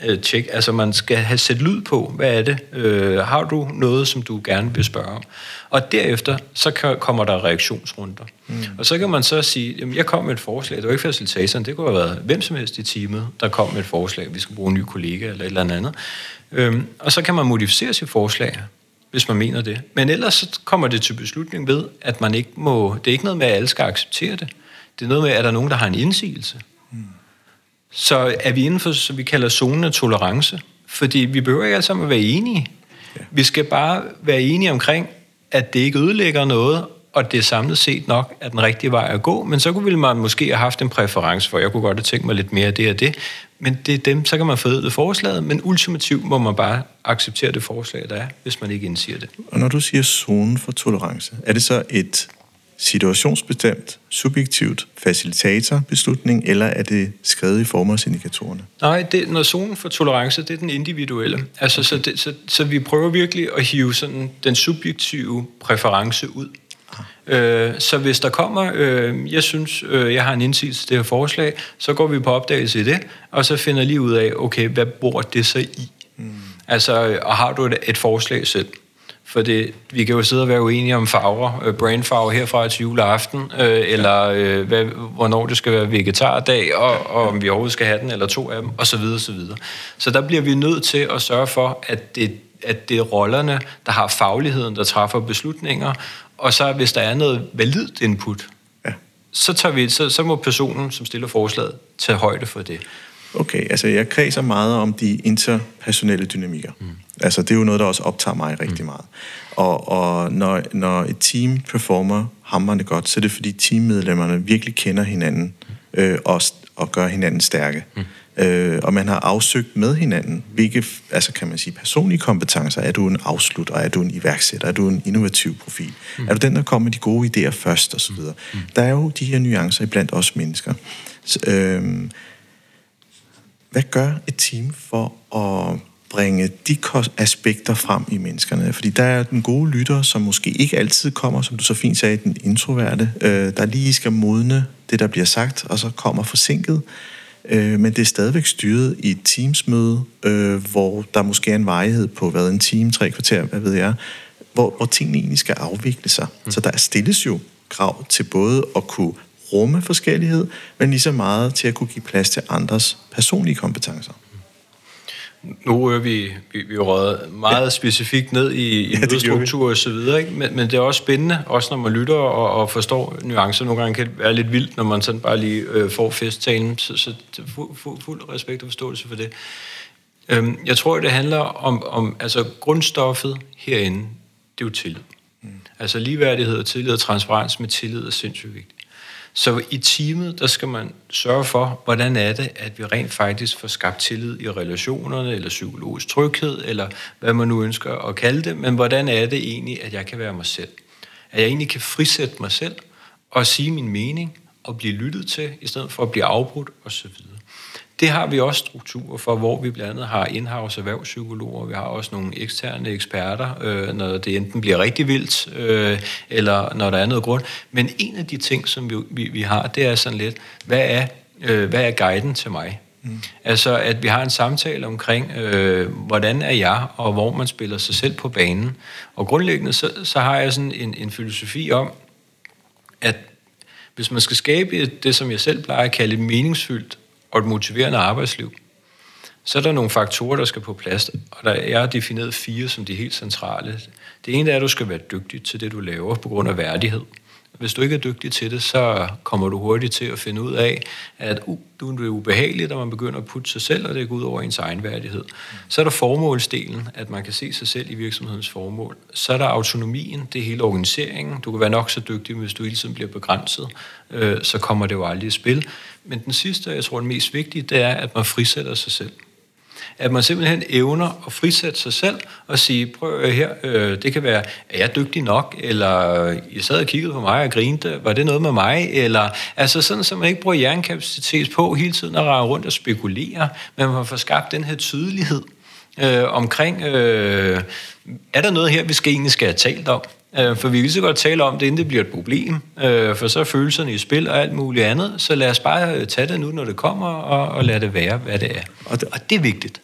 øh, tjek, altså man skal have sæt lyd på, hvad er det? Øh, har du noget, som du gerne vil spørge om? Og derefter, så kommer der reaktionsrunder. Mm. Og så kan man så sige, jamen jeg kom med et forslag, det var ikke facilitatoren, det kunne have været hvem som helst i teamet, der kom med et forslag, vi skal bruge en ny kollega eller et eller andet. Øhm, og så kan man modificere sit forslag hvis man mener det. Men ellers så kommer det til beslutning ved, at man ikke må... Det er ikke noget med, at alle skal acceptere det. Det er noget med, at der er nogen, der har en indsigelse. Mm. Så er vi inden for, så vi kalder zonen af tolerance. Fordi vi behøver ikke alle sammen at være enige. Ja. Vi skal bare være enige omkring, at det ikke ødelægger noget, og det er samlet set nok er den rigtige vej at gå, men så kunne man måske have haft en præference for, jeg kunne godt have tænkt mig lidt mere af det og det, men det er dem, så kan man det forslaget, men ultimativt må man bare acceptere det forslag, der er, hvis man ikke indsiger det. Og når du siger zone for tolerance, er det så et situationsbestemt, subjektivt facilitatorbeslutning, eller er det skrevet i formålsindikatorerne? Nej, det, når zonen for tolerance, det er den individuelle. Altså, okay. så, det, så, så vi prøver virkelig at hive sådan den subjektive præference ud. Øh, så hvis der kommer, øh, jeg synes, øh, jeg har en indsigelse til det her forslag, så går vi på opdagelse i det, og så finder lige ud af, okay, hvad bor det så i? Mm. Altså, og har du et, et forslag selv? For det, vi kan jo sidde og være uenige om farver, øh, brainfarver herfra til juleaften, øh, eller øh, hvad, hvornår det skal være vegetardag, og, og om vi overhovedet skal have den, eller to af dem, osv. osv. Så der bliver vi nødt til at sørge for, at det, at det er rollerne, der har fagligheden, der træffer beslutninger, og så hvis der er noget validt input, ja. så, tager vi, så, så må personen, som stiller forslaget, tage højde for det. Okay, altså jeg kredser meget om de interpersonelle dynamikker. Mm. Altså det er jo noget, der også optager mig rigtig mm. meget. Og, og når, når et team performer hammerende godt, så er det fordi teammedlemmerne virkelig kender hinanden mm. øh, og, og gør hinanden stærke. Mm øh, og man har afsøgt med hinanden, hvilke, altså kan man sige, personlige kompetencer. Er du en afslutter? Er du en iværksætter? Er du en innovativ profil? Mm. Er du den, der kommer med de gode idéer først, og så videre? Mm. Der er jo de her nuancer iblandt os mennesker. Så, øh, hvad gør et team for at bringe de aspekter frem i menneskerne. Fordi der er den gode lytter, som måske ikke altid kommer, som du så fint sagde, den introverte, øh, der lige skal modne det, der bliver sagt, og så kommer forsinket øh, men det er stadigvæk styret i et teamsmøde, øh, hvor der måske er en varighed på, hvad, en time, tre kvarter, hvad ved jeg, hvor, hvor tingene egentlig skal afvikle sig. Mm. Så der stilles jo krav til både at kunne rumme forskellighed, men lige så meget til at kunne give plads til andres personlige kompetencer. Nu er vi, vi, vi røget meget ja. specifikt ned i, i ja, mødestruktur og så videre, ikke? Men, men det er også spændende, også når man lytter og, og forstår nuancer. Nogle gange kan det være lidt vildt, når man sådan bare lige øh, får festtalen, så, så fu, fu, fuld respekt og forståelse for det. Øhm, jeg tror, det handler om, om altså grundstoffet herinde, det er jo tillid. Mm. Altså ligeværdighed og tillid og transparens med tillid er sindssygt vigtigt. Så i teamet, der skal man sørge for, hvordan er det, at vi rent faktisk får skabt tillid i relationerne, eller psykologisk tryghed, eller hvad man nu ønsker at kalde det, men hvordan er det egentlig, at jeg kan være mig selv? At jeg egentlig kan frisætte mig selv, og sige min mening, og blive lyttet til, i stedet for at blive afbrudt osv. Det har vi også strukturer for, hvor vi blandt andet har indhavs erhvervspsykologer, vi har også nogle eksterne eksperter, øh, når det enten bliver rigtig vildt, øh, eller når der er noget grund. Men en af de ting, som vi, vi, vi har, det er sådan lidt, hvad er, øh, hvad er guiden til mig? Mm. Altså, at vi har en samtale omkring, øh, hvordan er jeg, og hvor man spiller sig selv på banen. Og grundlæggende, så, så har jeg sådan en, en filosofi om, at hvis man skal skabe det, som jeg selv plejer at kalde et meningsfyldt og et motiverende arbejdsliv, så er der nogle faktorer, der skal på plads, og der er defineret fire som de helt centrale. Det ene er, at du skal være dygtig til det, du laver på grund af værdighed. Hvis du ikke er dygtig til det, så kommer du hurtigt til at finde ud af, at uh, du er ubehageligt, når man begynder at putte sig selv, og det går ud over ens egen værdighed. Så er der formålsdelen, at man kan se sig selv i virksomhedens formål. Så er der autonomien, det er hele organiseringen. Du kan være nok så dygtig, men hvis du hele tiden bliver begrænset, øh, så kommer det jo aldrig i spil. Men den sidste, jeg tror den mest vigtige, det er, at man frisætter sig selv at man simpelthen evner at frisætte sig selv og sige, prøv her, øh, det kan være, er jeg dygtig nok, eller I sad og kiggede på mig og grinte, var det noget med mig, eller altså sådan, så man ikke bruger hjernekapacitet på hele tiden at rage rundt og spekulere, men man får skabt den her tydelighed øh, omkring, øh, er der noget her, vi skal egentlig skal have talt om? Øh, for vi kan så godt tale om det, inden det bliver et problem. Øh, for så er følelserne i spil og alt muligt andet. Så lad os bare tage det nu, når det kommer, og, og lade det være, hvad det er. Og det, og det er vigtigt.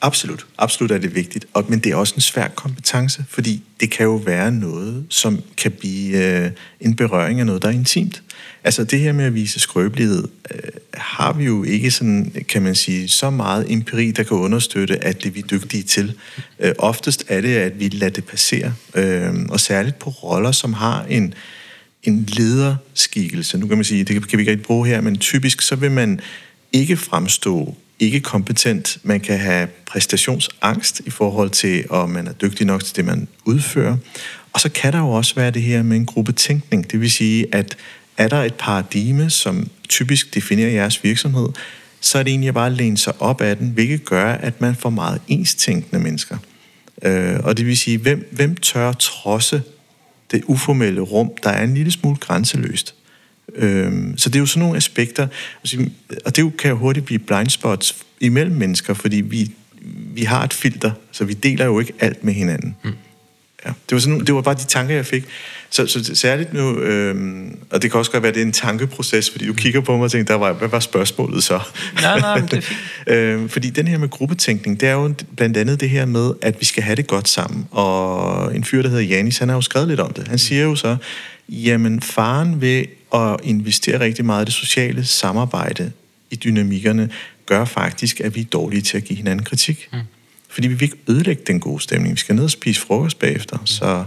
Absolut. Absolut er det vigtigt. Og, men det er også en svær kompetence, fordi det kan jo være noget, som kan blive øh, en berøring af noget, der er intimt. Altså det her med at vise skrøbelighed, øh, har vi jo ikke sådan, kan man sige, så meget empiri, der kan understøtte, at det er vi dygtige til. Øh, oftest er det, at vi lader det passere. Øh, og særligt på roller, som har en, en lederskikkelse. Nu kan man sige, det kan vi ikke rigtig bruge her, men typisk så vil man ikke fremstå ikke kompetent. Man kan have præstationsangst i forhold til, om man er dygtig nok til det, man udfører. Og så kan der jo også være det her med en gruppe tænkning. Det vil sige, at er der et paradigme, som typisk definerer jeres virksomhed, så er det egentlig bare at læne sig op af den, hvilket gør, at man får meget enstænkende mennesker. Øh, og det vil sige, hvem, hvem tør trodse det uformelle rum, der er en lille smule grænseløst. Øhm, så det er jo sådan nogle aspekter, og det kan jo hurtigt blive blind spots imellem mennesker, fordi vi, vi har et filter, så vi deler jo ikke alt med hinanden. Mm. Ja, det, var sådan, det var bare de tanker, jeg fik. Så, så særligt nu, øhm, og det kan også godt være, at det er en tankeproces, fordi du kigger på mig og tænker, der var, hvad var spørgsmålet så? Nej, nej, det er fint. øhm, fordi den her med gruppetænkning, det er jo blandt andet det her med, at vi skal have det godt sammen. Og en fyr, der hedder Janis, han har jo skrevet lidt om det. Han siger jo så, jamen faren ved at investere rigtig meget i det sociale samarbejde i dynamikkerne, gør faktisk, at vi er dårlige til at give hinanden kritik. Mm. Fordi vi vil ikke ødelægge den gode stemning. Vi skal ned og spise frokost bagefter. Mm. Så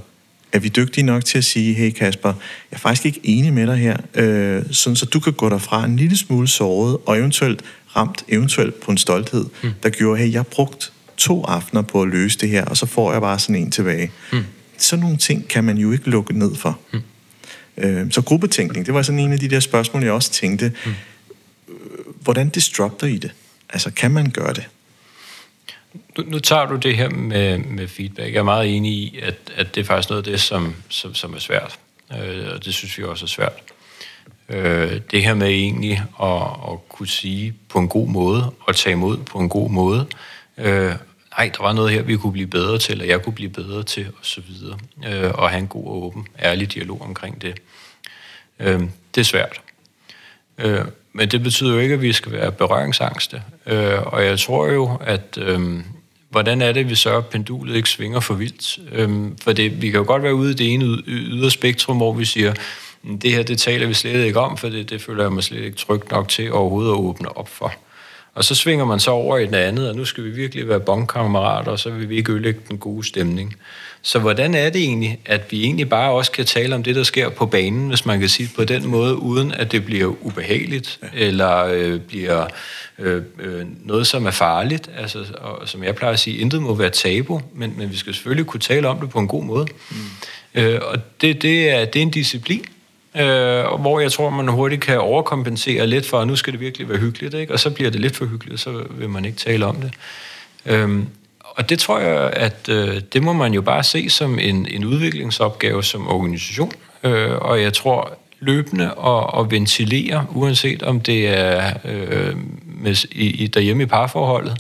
er vi dygtige nok til at sige, hey Kasper, jeg er faktisk ikke enig med dig her, øh, sådan så du kan gå derfra en lille smule såret, og eventuelt ramt eventuelt på en stolthed, mm. der gjorde, hey, jeg har brugt to aftener på at løse det her, og så får jeg bare sådan en tilbage. Mm. Sådan nogle ting kan man jo ikke lukke ned for. Mm. Øh, så gruppetænkning, det var sådan en af de der spørgsmål, jeg også tænkte. Mm. Hvordan disrupter I det? Altså, kan man gøre det? Nu, nu tager du det her med, med feedback. Jeg er meget enig i, at, at det er faktisk noget af det, som, som, som er svært. Øh, og det synes vi også er svært. Øh, det her med egentlig at, at kunne sige på en god måde, og tage imod på en god måde, øh, nej, der var noget her, vi kunne blive bedre til, eller jeg kunne blive bedre til, og så videre. Øh, og have en god og åben, ærlig dialog omkring det. Øh, det er svært. Øh, men det betyder jo ikke, at vi skal være berøringsangste. Øh, og jeg tror jo, at øh, hvordan er det, vi sørger, at pendulet ikke svinger for vildt? Øh, for det, vi kan jo godt være ude i det ene ydre spektrum, hvor vi siger, det her, det taler vi slet ikke om, for det, det føler jeg mig slet ikke trygt nok til overhovedet at åbne op for. Og så svinger man så over i den andet, og nu skal vi virkelig være bondkammerater, og så vil vi ikke ødelægge den gode stemning. Så hvordan er det egentlig, at vi egentlig bare også kan tale om det, der sker på banen, hvis man kan sige på den måde, uden at det bliver ubehageligt, ja. eller øh, bliver øh, øh, noget, som er farligt. Altså, og, som jeg plejer at sige, intet må være tabu, men, men vi skal selvfølgelig kunne tale om det på en god måde. Mm. Øh, og det, det, er, det er en disciplin, øh, hvor jeg tror, man hurtigt kan overkompensere lidt for, at nu skal det virkelig være hyggeligt, ikke? og så bliver det lidt for hyggeligt, så vil man ikke tale om det. Øhm, og det tror jeg, at øh, det må man jo bare se som en, en udviklingsopgave som organisation. Øh, og jeg tror løbende at, at ventilere, uanset om det er øh, med, i, i, derhjemme i parforholdet,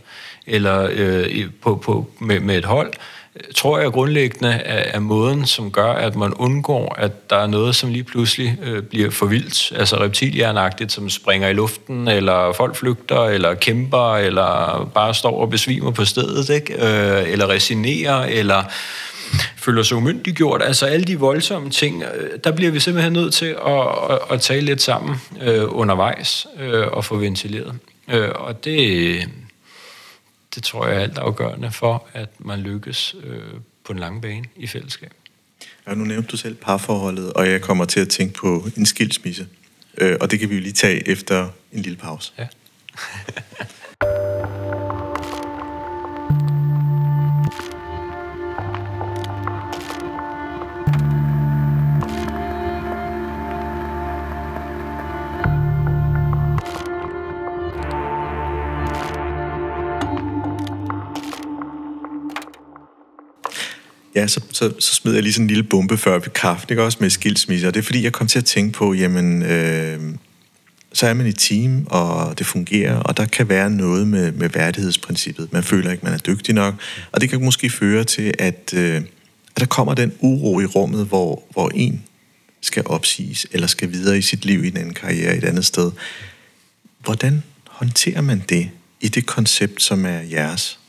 eller øh, på, på, med, med et hold, tror jeg grundlæggende er, er måden, som gør, at man undgår, at der er noget, som lige pludselig øh, bliver for vildt, altså reptilhjernagtigt, som springer i luften, eller folk flygter, eller kæmper, eller bare står og besvimer på stedet, ikke? Øh, eller resignerer, eller føler sig umyndiggjort. Altså alle de voldsomme ting, øh, der bliver vi simpelthen nødt til at, at, at tale lidt sammen øh, undervejs øh, og få ventileret. Øh, og det det tror jeg er alt afgørende for, at man lykkes øh, på en lang bane i fællesskab. Ja, nu nævnte du selv parforholdet, og jeg kommer til at tænke på en skilsmisse. Øh, og det kan vi jo lige tage efter en lille pause. Ja. Ja, så, så, så smed jeg lige sådan en lille bombe før ved kaffen, ikke også med skilsmisse, og det er fordi, jeg kom til at tænke på, jamen, øh, så er man i team, og det fungerer, og der kan være noget med, med værdighedsprincippet. Man føler ikke, man er dygtig nok, og det kan måske føre til, at, øh, at der kommer den uro i rummet, hvor, hvor en skal opsiges, eller skal videre i sit liv i en anden karriere et andet sted. Hvordan håndterer man det i det koncept, som er jeres?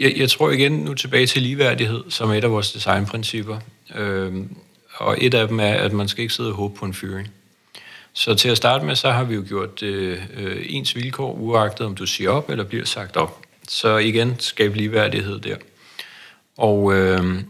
Jeg, jeg tror igen nu tilbage til ligeværdighed, som er et af vores designprincipper. Øhm, og et af dem er, at man skal ikke sidde og håbe på en fyring. Så til at starte med, så har vi jo gjort øh, øh ens vilkår, uagtet om du siger op eller bliver sagt op. Så igen, skabe ligeværdighed der. Og øh,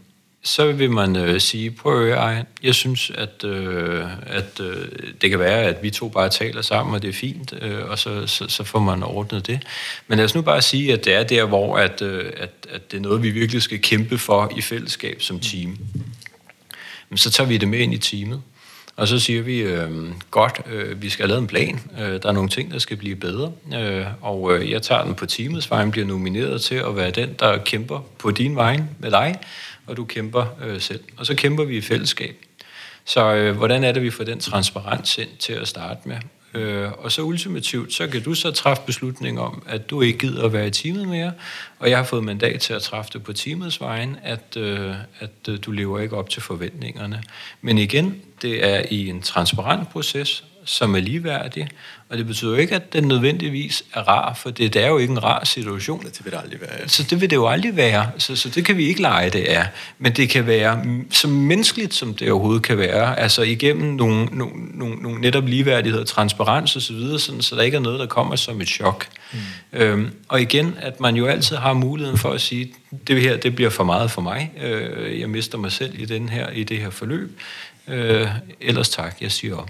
så vil man øh, sige, prøv at høre, jeg synes, at, øh, at øh, det kan være, at vi to bare taler sammen, og det er fint, øh, og så, så, så får man ordnet det. Men lad os nu bare sige, at det er der, hvor at, øh, at, at det er noget, vi virkelig skal kæmpe for i fællesskab som team. Men så tager vi det med ind i teamet. Og så siger vi, øh, godt, øh, vi skal have lavet en plan. Øh, der er nogle ting, der skal blive bedre. Øh, og øh, jeg tager den på teamets vej, bliver nomineret til at være den, der kæmper på din vej med dig, og du kæmper øh, selv. Og så kæmper vi i fællesskab. Så øh, hvordan er det, vi får den transparens ind til at starte med? Øh, og så ultimativt, så kan du så træffe beslutning om, at du ikke gider at være i teamet mere, og jeg har fået mandat til at træffe det på teamets vejen, at, øh, at øh, du lever ikke op til forventningerne. Men igen, det er i en transparent proces, som er ligeværdig, og det betyder jo ikke, at den nødvendigvis er rar, for det, det er jo ikke en rar situation. Det vil det aldrig være. Ja. Så det vil det jo aldrig være. Så, så det kan vi ikke lege, det er. Men det kan være så menneskeligt, som det overhovedet kan være. Altså igennem nogle, nogle, nogle, nogle netop ligeværdighed, transparens osv., så, videre, sådan, så der ikke er noget, der kommer som et chok. Mm. Øhm, og igen, at man jo altid har muligheden for at sige, det her det bliver for meget for mig. Øh, jeg mister mig selv i, den her, i det her forløb. Øh, ellers tak, jeg siger op.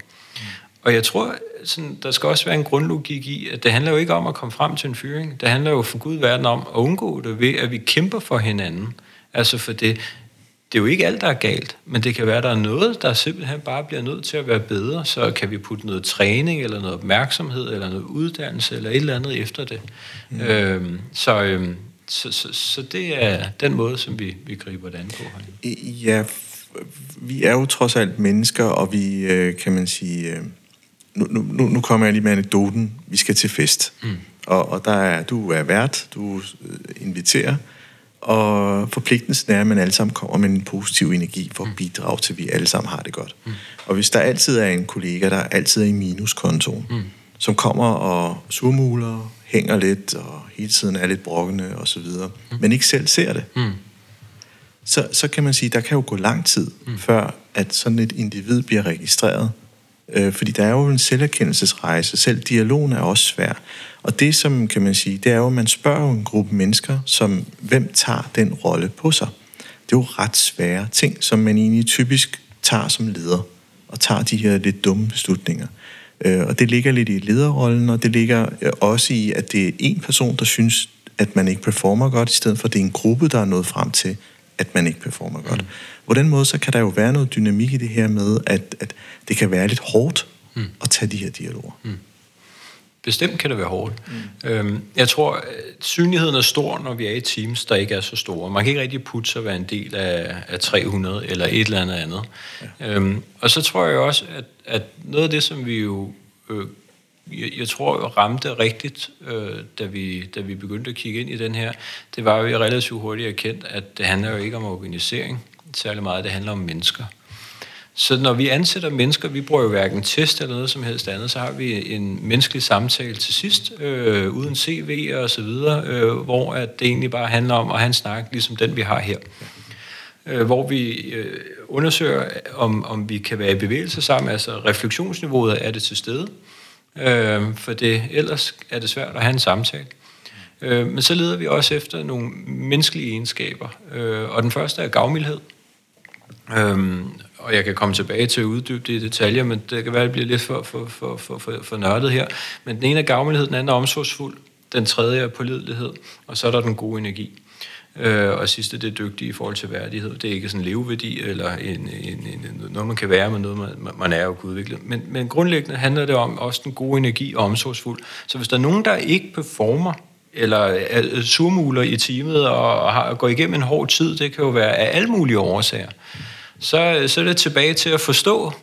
Og jeg tror, sådan, der skal også være en grundlogik i, at det handler jo ikke om at komme frem til en fyring. Det handler jo for Gud verden om at undgå det ved, at vi kæmper for hinanden. Altså for det, det er jo ikke alt, der er galt, men det kan være, at der er noget, der simpelthen bare bliver nødt til at være bedre. Så kan vi putte noget træning, eller noget opmærksomhed, eller noget uddannelse, eller et eller andet efter det. Mm. Øhm, så, øhm, så, så, så det er den måde, som vi, vi griber det an på. Ja, vi er jo trods alt mennesker, og vi, øh, kan man sige... Øh nu, nu, nu kommer jeg lige med anekdoten. Vi skal til fest. Mm. Og, og der er, du er vært, du øh, inviterer, og forpligtelsen er, at man alle sammen kommer med en positiv energi for at mm. bidrage til, at vi alle sammen har det godt. Mm. Og hvis der altid er en kollega, der altid er i minuskontoen, mm. som kommer og surmuler, hænger lidt, og hele tiden er lidt brokkende og så videre, mm. men ikke selv ser det, mm. så, så kan man sige, der kan jo gå lang tid, mm. før at sådan et individ bliver registreret, Øh, fordi der er jo en selverkendelsesrejse. Selv dialogen er også svær. Og det, som kan man sige, det er jo, at man spørger en gruppe mennesker, som hvem tager den rolle på sig. Det er jo ret svære ting, som man egentlig typisk tager som leder, og tager de her lidt dumme beslutninger. Øh, og det ligger lidt i lederrollen, og det ligger øh, også i, at det er en person, der synes, at man ikke performer godt, i stedet for at det er en gruppe, der er nået frem til, at man ikke performer godt. Mm. På den måde, så kan der jo være noget dynamik i det her med, at, at det kan være lidt hårdt mm. at tage de her dialoger. Mm. Bestemt kan det være hårdt. Mm. Øhm, jeg tror, at synligheden er stor, når vi er i teams, der ikke er så store. Man kan ikke rigtig putte sig at være en del af, af 300 eller et eller andet andet. Ja. Øhm, og så tror jeg også, at, at noget af det, som vi jo øh, jeg, jeg tror ramte rigtigt, øh, da, vi, da vi begyndte at kigge ind i den her, det var jo relativt hurtigt erkendt, at det handler jo ikke om organisering særlig meget, det handler om mennesker. Så når vi ansætter mennesker, vi bruger jo hverken test eller noget som helst andet, så har vi en menneskelig samtale til sidst, øh, uden CV og så videre, øh, hvor at det egentlig bare handler om at have en snak, ligesom den vi har her. Øh, hvor vi øh, undersøger, om, om vi kan være i bevægelse sammen, altså refleksionsniveauet er det til stede, øh, for det, ellers er det svært at have en samtale. Øh, men så leder vi også efter nogle menneskelige egenskaber, øh, og den første er gavmildhed. Øhm, og jeg kan komme tilbage til at uddybe det i detaljer, men det kan være, at det bliver lidt for, for, for, for, for, for nørdet her. Men den ene er gavmildhed, den anden er omsorgsfuld, den tredje er pålidelighed, og så er der den gode energi. Øh, og sidste, det er dygtige i forhold til værdighed. Det er ikke sådan en leveværdi, eller en, en, en, noget, man kan være, men noget, man, man er jo udvikle. Men, men grundlæggende handler det om også den gode energi og omsorgsfuld. Så hvis der er nogen, der ikke performer, eller øh, surmuler i teamet og har, går igennem en hård tid, det kan jo være af alle mulige årsager, så, så er det tilbage til at forstå,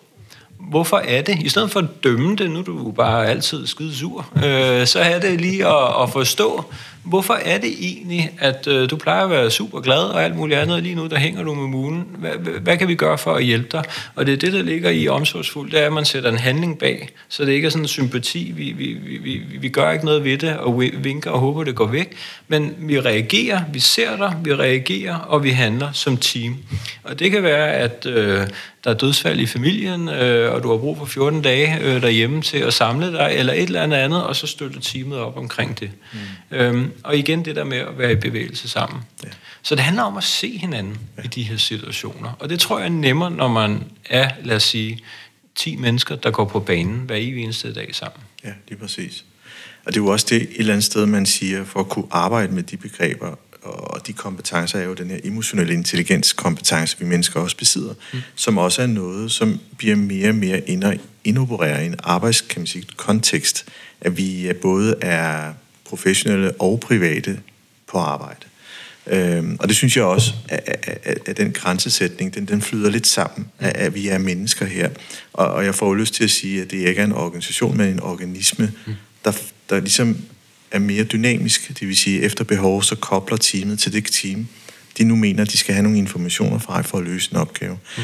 hvorfor er det, i stedet for at dømme det, nu er du bare altid skide sur, øh, så er det lige at, at forstå, hvorfor er det egentlig, at øh, du plejer at være super glad og alt muligt andet, og lige nu der hænger du med mulen. Hvad, hvad, kan vi gøre for at hjælpe dig? Og det er det, der ligger i omsorgsfuldt, det er, at man sætter en handling bag, så det ikke er sådan en sympati. Vi, vi, vi, vi, vi gør ikke noget ved det, og vinker og håber, det går væk, men vi reagerer, vi ser dig, vi reagerer, og vi handler som team. Og det kan være, at øh, der er dødsfald i familien, øh, og du har brug for 14 dage øh, derhjemme til at samle dig, eller et eller andet andet, og så støtter teamet op omkring det. Mm. Øhm, og igen det der med at være i bevægelse sammen. Ja. Så det handler om at se hinanden ja. i de her situationer. Og det tror jeg er nemmere, når man er, lad os sige, 10 mennesker, der går på banen hver eneste dag sammen. Ja, lige præcis. Og det er jo også det et eller andet sted, man siger, for at kunne arbejde med de begreber, og de kompetencer er jo den her emotionelle intelligens kompetence, vi mennesker også besidder, mm. som også er noget, som bliver mere og mere indopereret i en arbejds, kan man sige, kontekst, at vi både er professionelle og private på arbejde. Øhm, og det synes jeg også, at, at, at den grænsesætning, den, den flyder lidt sammen, at, at vi er mennesker her. Og, og jeg får lyst til at sige, at det ikke er en organisation, men en organisme, mm. der, der ligesom er mere dynamisk, det vil sige, efter behov, så kobler teamet til det team, de nu mener, at de skal have nogle informationer fra for at løse en opgave. Mm.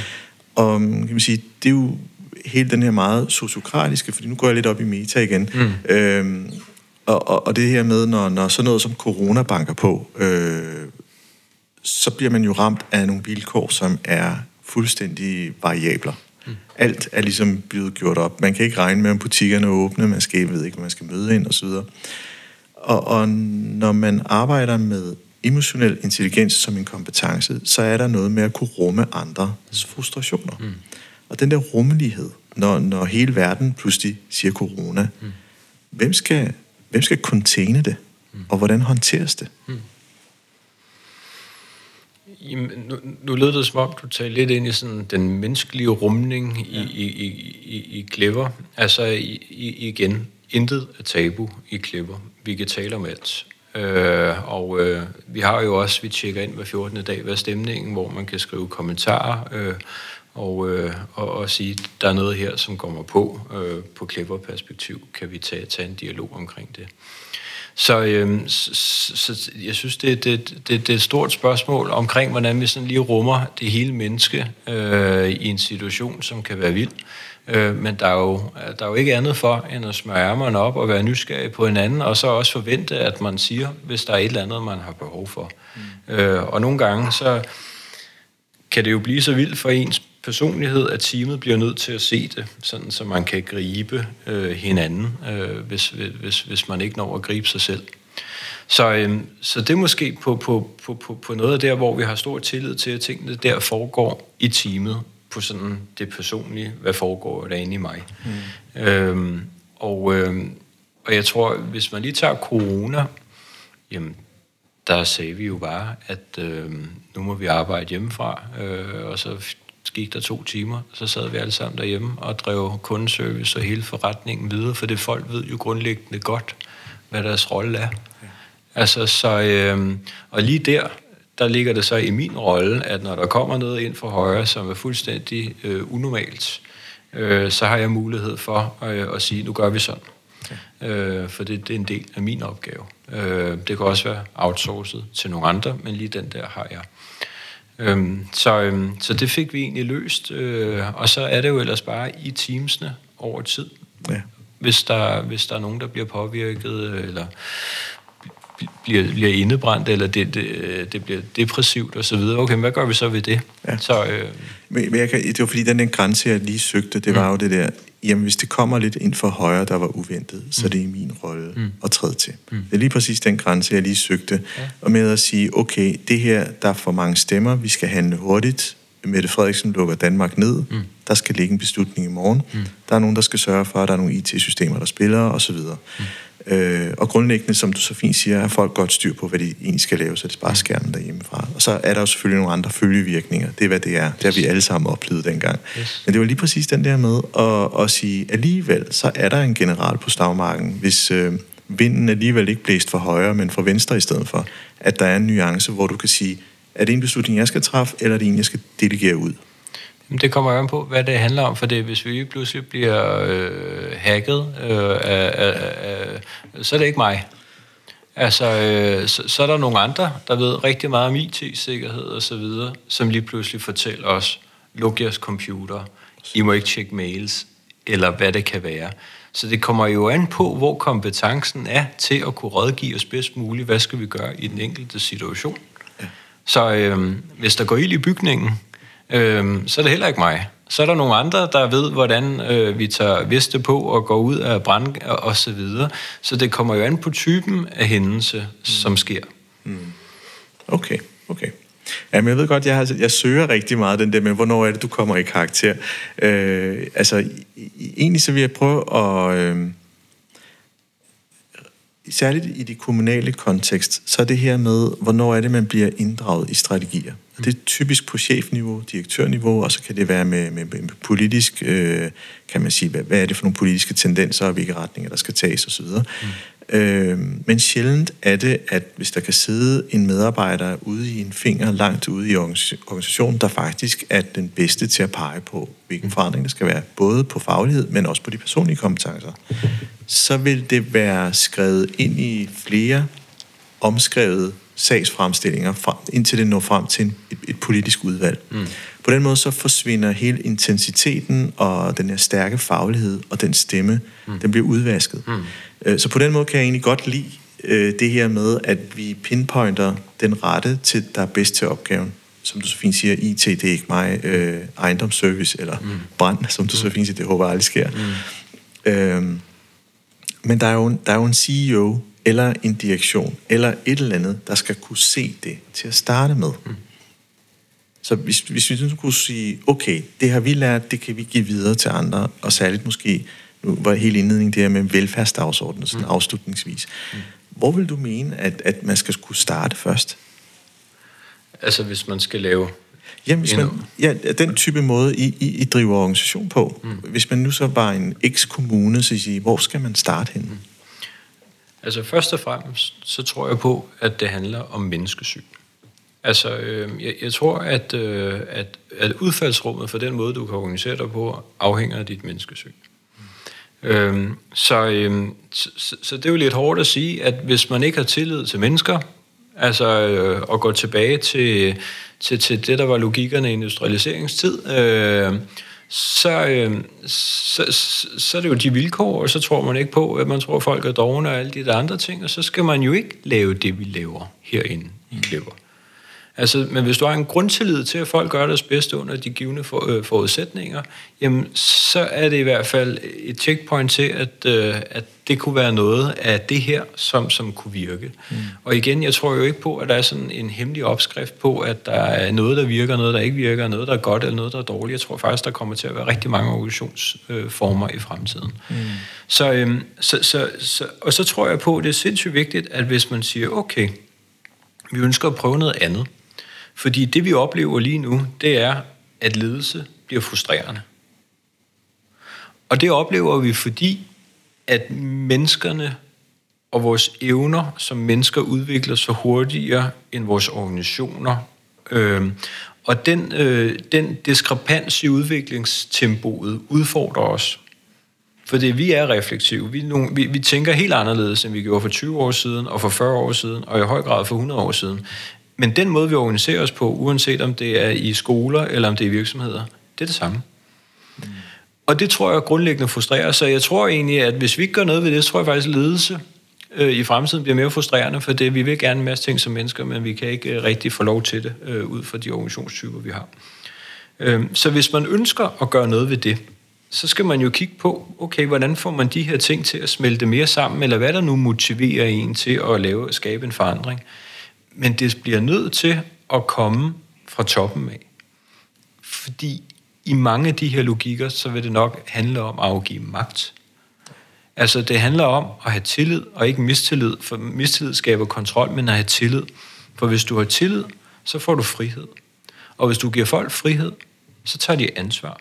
Og kan man sige, det er jo hele den her meget sociokratiske, fordi nu går jeg lidt op i meta igen, mm. øhm, og, og, og det her med, når, når sådan noget som corona banker på, øh, så bliver man jo ramt af nogle vilkår, som er fuldstændig variabler. Mm. Alt er ligesom blevet gjort op. Man kan ikke regne med, om butikkerne er åbne, man skal, ved ikke, man skal møde ind osv. Og, og når man arbejder med emotionel intelligens som en kompetence, så er der noget med at kunne rumme andres frustrationer. Mm. Og den der rummelighed, når, når hele verden pludselig siger corona, mm. hvem, skal, hvem skal containe det? Mm. Og hvordan håndteres det? Mm. Jamen, nu, nu lød det som om, du tager lidt ind i sådan den menneskelige rumning i, ja. i, i, i, i Clever. Altså i, i, igen, intet er tabu i klipper. Vi kan tale om alt. Øh, og øh, vi har jo også, vi tjekker ind hver 14. dag, hvad stemningen, hvor man kan skrive kommentarer øh, og, øh, og, og sige, der er noget her, som kommer på. Øh, på Clever-perspektiv kan vi tage, tage en dialog omkring det. Så, øh, så, så jeg synes, det, det, det, det er et stort spørgsmål omkring, hvordan vi sådan lige rummer det hele menneske øh, i en situation, som kan være vild. Øh, men der er, jo, der er jo ikke andet for, end at smøre ærmerne op og være nysgerrig på hinanden, og så også forvente, at man siger, hvis der er et eller andet, man har behov for. Mm. Øh, og nogle gange, så kan det jo blive så vildt for ens personlighed, at teamet bliver nødt til at se det, sådan så man kan gribe øh, hinanden, øh, hvis, hvis, hvis man ikke når at gribe sig selv. Så, øh, så det er måske på, på, på, på, på noget af der, hvor vi har stor tillid til, at tingene der foregår i teamet, på sådan det personlige, hvad foregår der inde i mig. Mm. Øhm, og, øh, og jeg tror, hvis man lige tager corona, jamen, der sagde vi jo bare, at øh, nu må vi arbejde hjemmefra, øh, og så gik der to timer, så sad vi alle sammen derhjemme og drev kundeservice og hele forretningen videre, for det folk ved jo grundlæggende godt, hvad deres rolle er. Ja. Altså, så, øh, og lige der, der ligger det så i min rolle, at når der kommer noget ind fra højre, som er fuldstændig øh, unormalt, øh, så har jeg mulighed for øh, at sige, nu gør vi sådan. Okay. Øh, for det, det er en del af min opgave. Øh, det kan også være outsourcet til nogle andre, men lige den der har jeg. Øh, så, øh, så det fik vi egentlig løst, øh, og så er det jo ellers bare i teamsene over tid. Ja. Hvis, der, hvis der er nogen, der bliver påvirket, eller bliver, bliver indebrændt, eller det, det, det bliver depressivt osv. Okay, hvad gør vi så ved det? Ja. Så, øh... men, jeg kan, det var fordi, den, den grænse, jeg lige søgte, det mm. var jo det der, jamen hvis det kommer lidt ind for højre, der var uventet, så mm. det er min rolle mm. at træde til. Mm. Det er lige præcis den grænse, jeg lige søgte. Ja. Og med at sige, okay, det her, der er for mange stemmer, vi skal handle hurtigt, Mette Frederiksen lukker Danmark ned, mm. der skal ligge en beslutning i morgen, mm. der er nogen, der skal sørge for, at der er nogle IT-systemer, der spiller, osv. Mm. Øh, og grundlæggende, som du så fint siger, har folk godt styr på, hvad de egentlig skal lave, så det er bare skærmen derhjemmefra. Og så er der jo selvfølgelig nogle andre følgevirkninger. Det er, hvad det er. Det har vi alle sammen oplevet dengang. Yes. Men det var lige præcis den der med at, at sige, alligevel, så er der en general på stavmarken, hvis øh, vinden alligevel ikke blæst for højre, men for venstre i stedet for, at der er en nuance, hvor du kan sige, er det en beslutning, jeg skal træffe, eller er det en, jeg skal delegere ud? Det kommer jo an på, hvad det handler om, for det, hvis vi pludselig bliver øh, hacket, øh, øh, øh, så er det ikke mig. Altså, øh, så, så er der nogle andre, der ved rigtig meget om IT-sikkerhed og så videre, som lige pludselig fortæller os, luk jeres computer, I må ikke tjekke mails, eller hvad det kan være. Så det kommer jo an på, hvor kompetencen er til at kunne rådgive os bedst muligt, hvad skal vi gøre i den enkelte situation. Ja. Så øh, hvis der går ild i bygningen, øh, så er det heller ikke mig. Så er der nogle andre, der ved, hvordan øh, vi tager viste på og går ud af brand og, og så videre. Så det kommer jo an på typen af hændelse, mm. som sker. Mm. Okay, okay. Jamen, jeg ved godt, jeg, har, jeg søger rigtig meget den der med, hvornår er det, du kommer i karakter. Øh, altså, egentlig så vil jeg prøve at... Øh, særligt i det kommunale kontekst, så er det her med, hvornår er det, man bliver inddraget i strategier. Og det er typisk på chefniveau, direktørniveau, og så kan det være med, med, med politisk, øh, kan man sige, hvad, hvad er det for nogle politiske tendenser, og hvilke retninger, der skal tages osv. Mm. Øh, men sjældent er det, at hvis der kan sidde en medarbejder ude i en finger langt ude i organisationen, der faktisk er den bedste til at pege på, hvilken forandring der skal være, både på faglighed, men også på de personlige kompetencer, så vil det være skrevet ind i flere omskrevet sagsfremstillinger, frem, indtil det når frem til en, et, et politisk udvalg. Mm. På den måde så forsvinder hele intensiteten og den her stærke faglighed og den stemme, mm. den bliver udvasket. Mm. Øh, så på den måde kan jeg egentlig godt lide øh, det her med, at vi pinpointer den rette, til, der er bedst til opgaven. Som du så fint siger, IT, det er ikke mig, øh, ejendomsservice eller mm. brand, som du så mm. fint siger, det håber jeg aldrig sker. Mm. Øhm, men der er, jo, der er jo en CEO, eller en direktion, eller et eller andet, der skal kunne se det til at starte med. Mm. Så hvis, hvis vi kunne sige, okay, det har vi lært, det kan vi give videre til andre, og særligt måske, nu var hele indledningen det her med velfærdsdagsordenen, sådan mm. afslutningsvis. Mm. Hvor vil du mene, at, at man skal kunne starte først? Altså hvis man skal lave Jamen, hvis man, ja, den type måde, I, I, I driver organisation på. Mm. Hvis man nu så var en eks-kommune, så siger hvor skal man starte henne? Mm. Altså først og fremmest, så tror jeg på, at det handler om menneskesyn. Altså, øh, jeg, jeg tror, at, øh, at, at udfaldsrummet for den måde, du kan organisere dig på, afhænger af dit menneskesyn. Øhm, så, øhm, så, så det er jo lidt hårdt at sige, at hvis man ikke har tillid til mennesker, altså øh, at gå tilbage til, til, til det, der var logikkerne i industrialiseringstid, øh, så, øh, så, så, så er det jo de vilkår, og så tror man ikke på, at man tror, at folk er dogne og alle de der andre ting, og så skal man jo ikke lave det, vi laver herinde i Klipper. Altså, men hvis du har en grundtillid til, at folk gør deres bedste under de givende for, øh, forudsætninger, jamen, så er det i hvert fald et checkpoint til, at, øh, at det kunne være noget af det her, som, som kunne virke. Mm. Og igen, jeg tror jo ikke på, at der er sådan en hemmelig opskrift på, at der er noget, der virker, noget, der ikke virker, noget, der er godt eller noget, der er dårligt. Jeg tror faktisk, der kommer til at være rigtig mange organisationsformer øh, i fremtiden. Mm. Så, øh, så, så, så, og så tror jeg på, at det er sindssygt vigtigt, at hvis man siger, okay, vi ønsker at prøve noget andet, fordi det, vi oplever lige nu, det er, at ledelse bliver frustrerende. Og det oplever vi, fordi at menneskerne og vores evner som mennesker udvikler sig hurtigere end vores organisationer. Øh, og den, øh, den diskrepans i udviklingstempoet udfordrer os. Fordi vi er reflektive. Vi, nogle, vi, vi tænker helt anderledes, end vi gjorde for 20 år siden, og for 40 år siden, og i høj grad for 100 år siden. Men den måde, vi organiserer os på, uanset om det er i skoler eller om det er i virksomheder, det er det samme. Mm. Og det tror jeg grundlæggende frustrerer. Så jeg tror egentlig, at hvis vi ikke gør noget ved det, så tror jeg faktisk, at ledelse øh, i fremtiden bliver mere frustrerende, for det, vi vil gerne en masse ting som mennesker, men vi kan ikke øh, rigtig få lov til det, øh, ud fra de organisationstyper, vi har. Øh, så hvis man ønsker at gøre noget ved det, så skal man jo kigge på, okay, hvordan får man de her ting til at smelte mere sammen, eller hvad der nu motiverer en til at lave, skabe en forandring. Men det bliver nødt til at komme fra toppen af. Fordi i mange af de her logikker, så vil det nok handle om at afgive magt. Altså det handler om at have tillid, og ikke mistillid, for mistillid skaber kontrol, men at have tillid. For hvis du har tillid, så får du frihed. Og hvis du giver folk frihed, så tager de ansvar.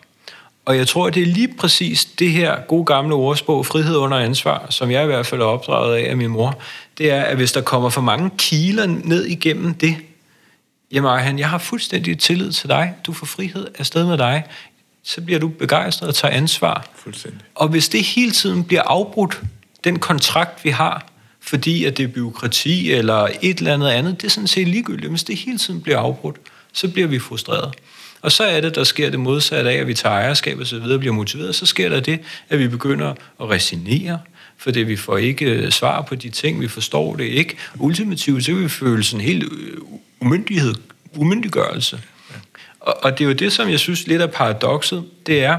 Og jeg tror, det er lige præcis det her gode gamle ordsprog, frihed under ansvar, som jeg i hvert fald er opdraget af af min mor, det er, at hvis der kommer for mange kiler ned igennem det, jamen han, jeg har fuldstændig tillid til dig, du får frihed afsted med dig, så bliver du begejstret og tager ansvar. Fuldstændig. Og hvis det hele tiden bliver afbrudt, den kontrakt vi har, fordi at det er byråkrati eller et eller andet andet. Det er sådan set ligegyldigt. Hvis det hele tiden bliver afbrudt, så bliver vi frustreret. Og så er det, der sker det modsatte af, at vi tager ejerskab og så videre bliver motiveret. Så sker der det, at vi begynder at resignere, fordi vi får ikke øh, svar på de ting, vi forstår det ikke. Ultimativt, så vil vi føle sådan en helt øh, umyndighed, umyndiggørelse. Og, og det er jo det, som jeg synes lidt er paradokset, det er,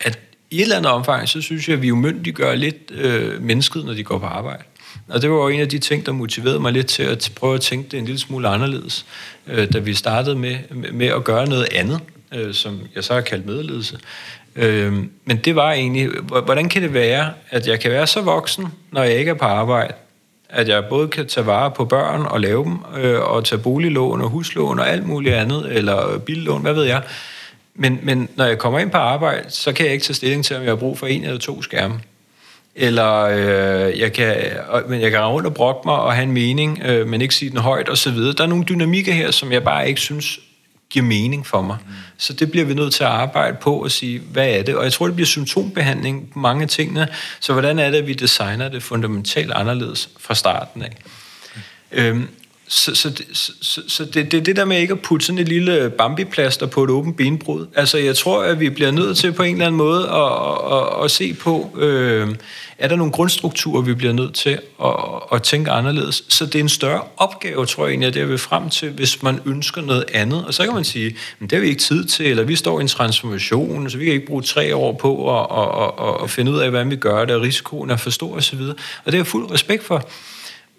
at i et eller andet omfang, så synes jeg, at vi umyndiggør lidt øh, mennesket, når de går på arbejde. Og det var jo en af de ting, der motiverede mig lidt til at prøve at tænke det en lille smule anderledes, øh, da vi startede med, med at gøre noget andet, øh, som jeg så har kaldt medledelse. Øh, men det var egentlig, hvordan kan det være, at jeg kan være så voksen, når jeg ikke er på arbejde, at jeg både kan tage vare på børn og lave dem, øh, og tage boliglån og huslån og alt muligt andet, eller billån, hvad ved jeg. Men, men når jeg kommer ind på arbejde, så kan jeg ikke tage stilling til, om jeg har brug for en eller to skærme. Eller øh, jeg kan, men jeg kan rundt og brokke mig og have en mening, øh, men ikke sige den højt osv. Der er nogle dynamikker her, som jeg bare ikke synes giver mening for mig. Mm. Så det bliver vi nødt til at arbejde på og sige, hvad er det? Og jeg tror, det bliver symptombehandling på mange af tingene. Så hvordan er det, at vi designer det fundamentalt anderledes fra starten af? Mm. Øhm, så, så, så, så, så det, det det der med ikke at putte sådan et lille bambiplaster på et åbent benbrud. Altså jeg tror, at vi bliver nødt til på en eller anden måde at, at, at se på, øh, er der nogle grundstrukturer, vi bliver nødt til at, at tænke anderledes. Så det er en større opgave, tror jeg egentlig, at det er vi frem til, hvis man ønsker noget andet. Og så kan man sige, men det har vi ikke tid til, eller vi står i en transformation, så vi kan ikke bruge tre år på at, at, at, at finde ud af, hvad vi gør, det, og risikoen er for stor osv. Og det er jeg fuld respekt for.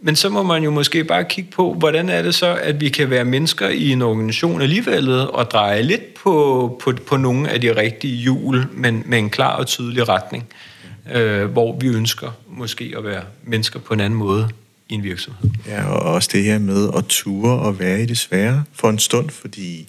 Men så må man jo måske bare kigge på, hvordan er det så, at vi kan være mennesker i en organisation alligevel og dreje lidt på, på, på nogle af de rigtige hjul, men med en klar og tydelig retning, øh, hvor vi ønsker måske at være mennesker på en anden måde i en virksomhed. Ja, og også det her med at ture og være i det svære for en stund, fordi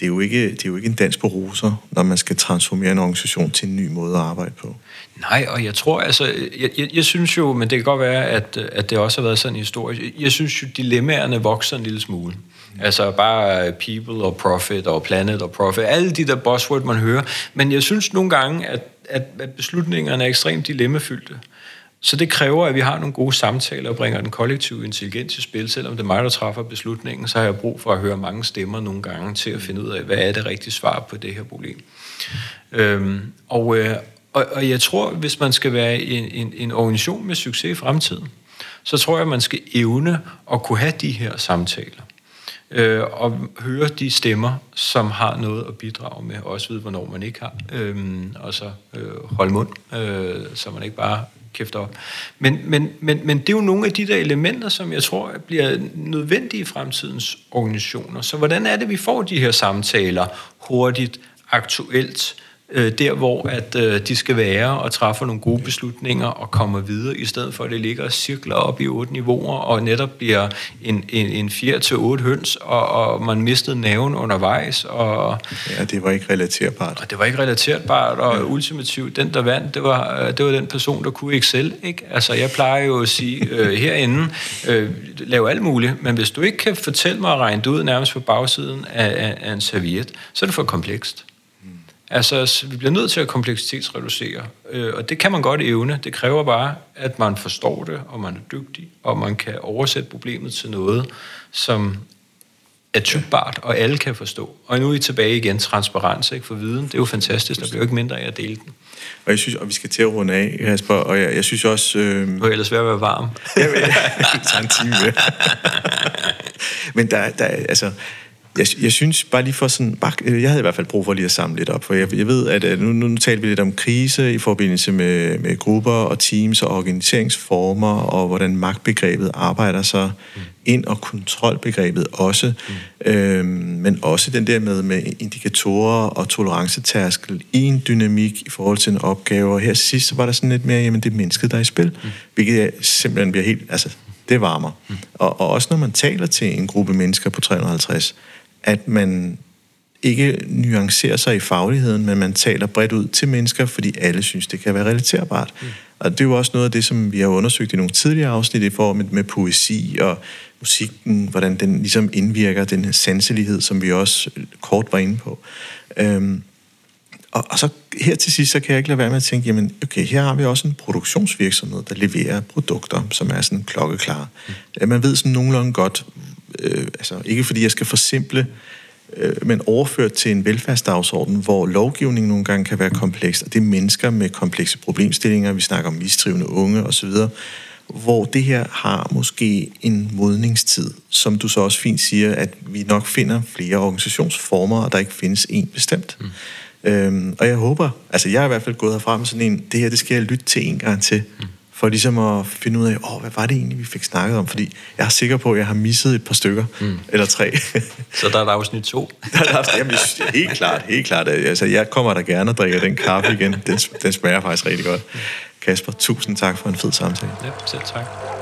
det er jo ikke, det er jo ikke en dans på roser, når man skal transformere en organisation til en ny måde at arbejde på. Nej, og jeg tror, altså, jeg, jeg, jeg synes jo, men det kan godt være, at, at det også har været sådan en historie. Jeg synes jo, dilemmaerne vokser en lille smule. Altså bare people og profit og planet og profit, alle de der buzzword, man hører. Men jeg synes nogle gange, at, at, at beslutningerne er ekstremt dilemmafyldte. Så det kræver, at vi har nogle gode samtaler og bringer den kollektive intelligens i spil. Selvom det er mig, der træffer beslutningen, så har jeg brug for at høre mange stemmer nogle gange til at finde ud af, hvad er det rigtige svar på det her problem. Øhm, og, øh, og, og jeg tror, hvis man skal være en, en, en organisation med succes i fremtiden, så tror jeg, at man skal evne at kunne have de her samtaler. Øh, og høre de stemmer, som har noget at bidrage med, og også vide, hvornår man ikke har. Øh, og så øh, holde mund, øh, så man ikke bare kæfter op. Men, men, men, men det er jo nogle af de der elementer, som jeg tror bliver nødvendige i fremtidens organisationer. Så hvordan er det, vi får de her samtaler hurtigt, aktuelt, øh, der, hvor at øh, de skal være og træffe nogle gode beslutninger og kommer videre, i stedet for at det ligger og cirkler op i otte niveauer og netop bliver en, en, en fjer til otte høns, og, og man mistede naven undervejs. Og, ja, det var ikke relaterbart. Og det var ikke relaterbart, og ja. ultimativt, den der vandt, det var, øh, det var den person, der kunne Excel. Ikke? Altså, jeg plejer jo at sige øh, herinde, øh, lav alt muligt, men hvis du ikke kan fortælle mig at regne det ud nærmest på bagsiden af, af, af en serviet, så er det for komplekst. Altså, vi bliver nødt til at kompleksitetsreducere, øh, og det kan man godt evne. Det kræver bare, at man forstår det, og man er dygtig, og man kan oversætte problemet til noget, som er tygbart, og alle kan forstå. Og nu er I tilbage igen, transparens ikke, for viden. Det er jo fantastisk, der bliver ikke mindre af at dele den. Og jeg synes, og vi skal til at runde af, Jasper, og jeg, jeg synes også... Øh... Er ellers ved at være varm. jeg vil, tager en time med. Men der, der, altså, jeg, jeg synes bare lige for sådan, bare, øh, jeg havde i hvert fald brug for lige at samle lidt op, for jeg, jeg ved, at øh, nu, nu taler vi lidt om krise i forbindelse med, med grupper og teams og organiseringsformer, og hvordan magtbegrebet arbejder sig mm. ind, og kontrolbegrebet også, mm. øhm, men også den der med, med indikatorer og tolerancetærskel i en dynamik i forhold til en opgave, og her sidst så var der sådan lidt mere, jamen det er mennesket, der er i spil, mm. hvilket simpelthen bliver helt, altså det varmer. Mm. Og, og også når man taler til en gruppe mennesker på 350, at man ikke nuancerer sig i fagligheden, men man taler bredt ud til mennesker, fordi alle synes, det kan være relaterbart. Mm. Og det er jo også noget af det, som vi har undersøgt i nogle tidligere afsnit i forhold med, med poesi og musikken, hvordan den ligesom indvirker, den sanselighed, som vi også kort var inde på. Øhm, og, og så her til sidst, så kan jeg ikke lade være med at tænke, jamen okay, her har vi også en produktionsvirksomhed, der leverer produkter, som er sådan klokkeklare. Mm. Man ved sådan nogenlunde godt, øh, altså ikke fordi jeg skal forsimple, øh, men overført til en velfærdsdagsorden, hvor lovgivningen nogle gange kan være kompleks, og det er mennesker med komplekse problemstillinger, vi snakker om mistrivende unge osv., hvor det her har måske en modningstid, som du så også fint siger, at vi nok finder flere organisationsformer, og der ikke findes en bestemt. Mm. Øhm, og jeg håber, altså jeg er i hvert fald gået herfra med sådan en, det her, det skal jeg lytte til en gang til, mm. For ligesom at finde ud af, åh, hvad var det egentlig, vi fik snakket om? Fordi jeg er sikker på, at jeg har misset et par stykker, mm. eller tre. Så der er der afsnit to? der er der, jamen, helt klart, helt klart. Altså, jeg kommer der gerne og drikker den kaffe igen. Den, den smager faktisk rigtig godt. Kasper, tusind tak for en fed samtale. Ja, selv tak.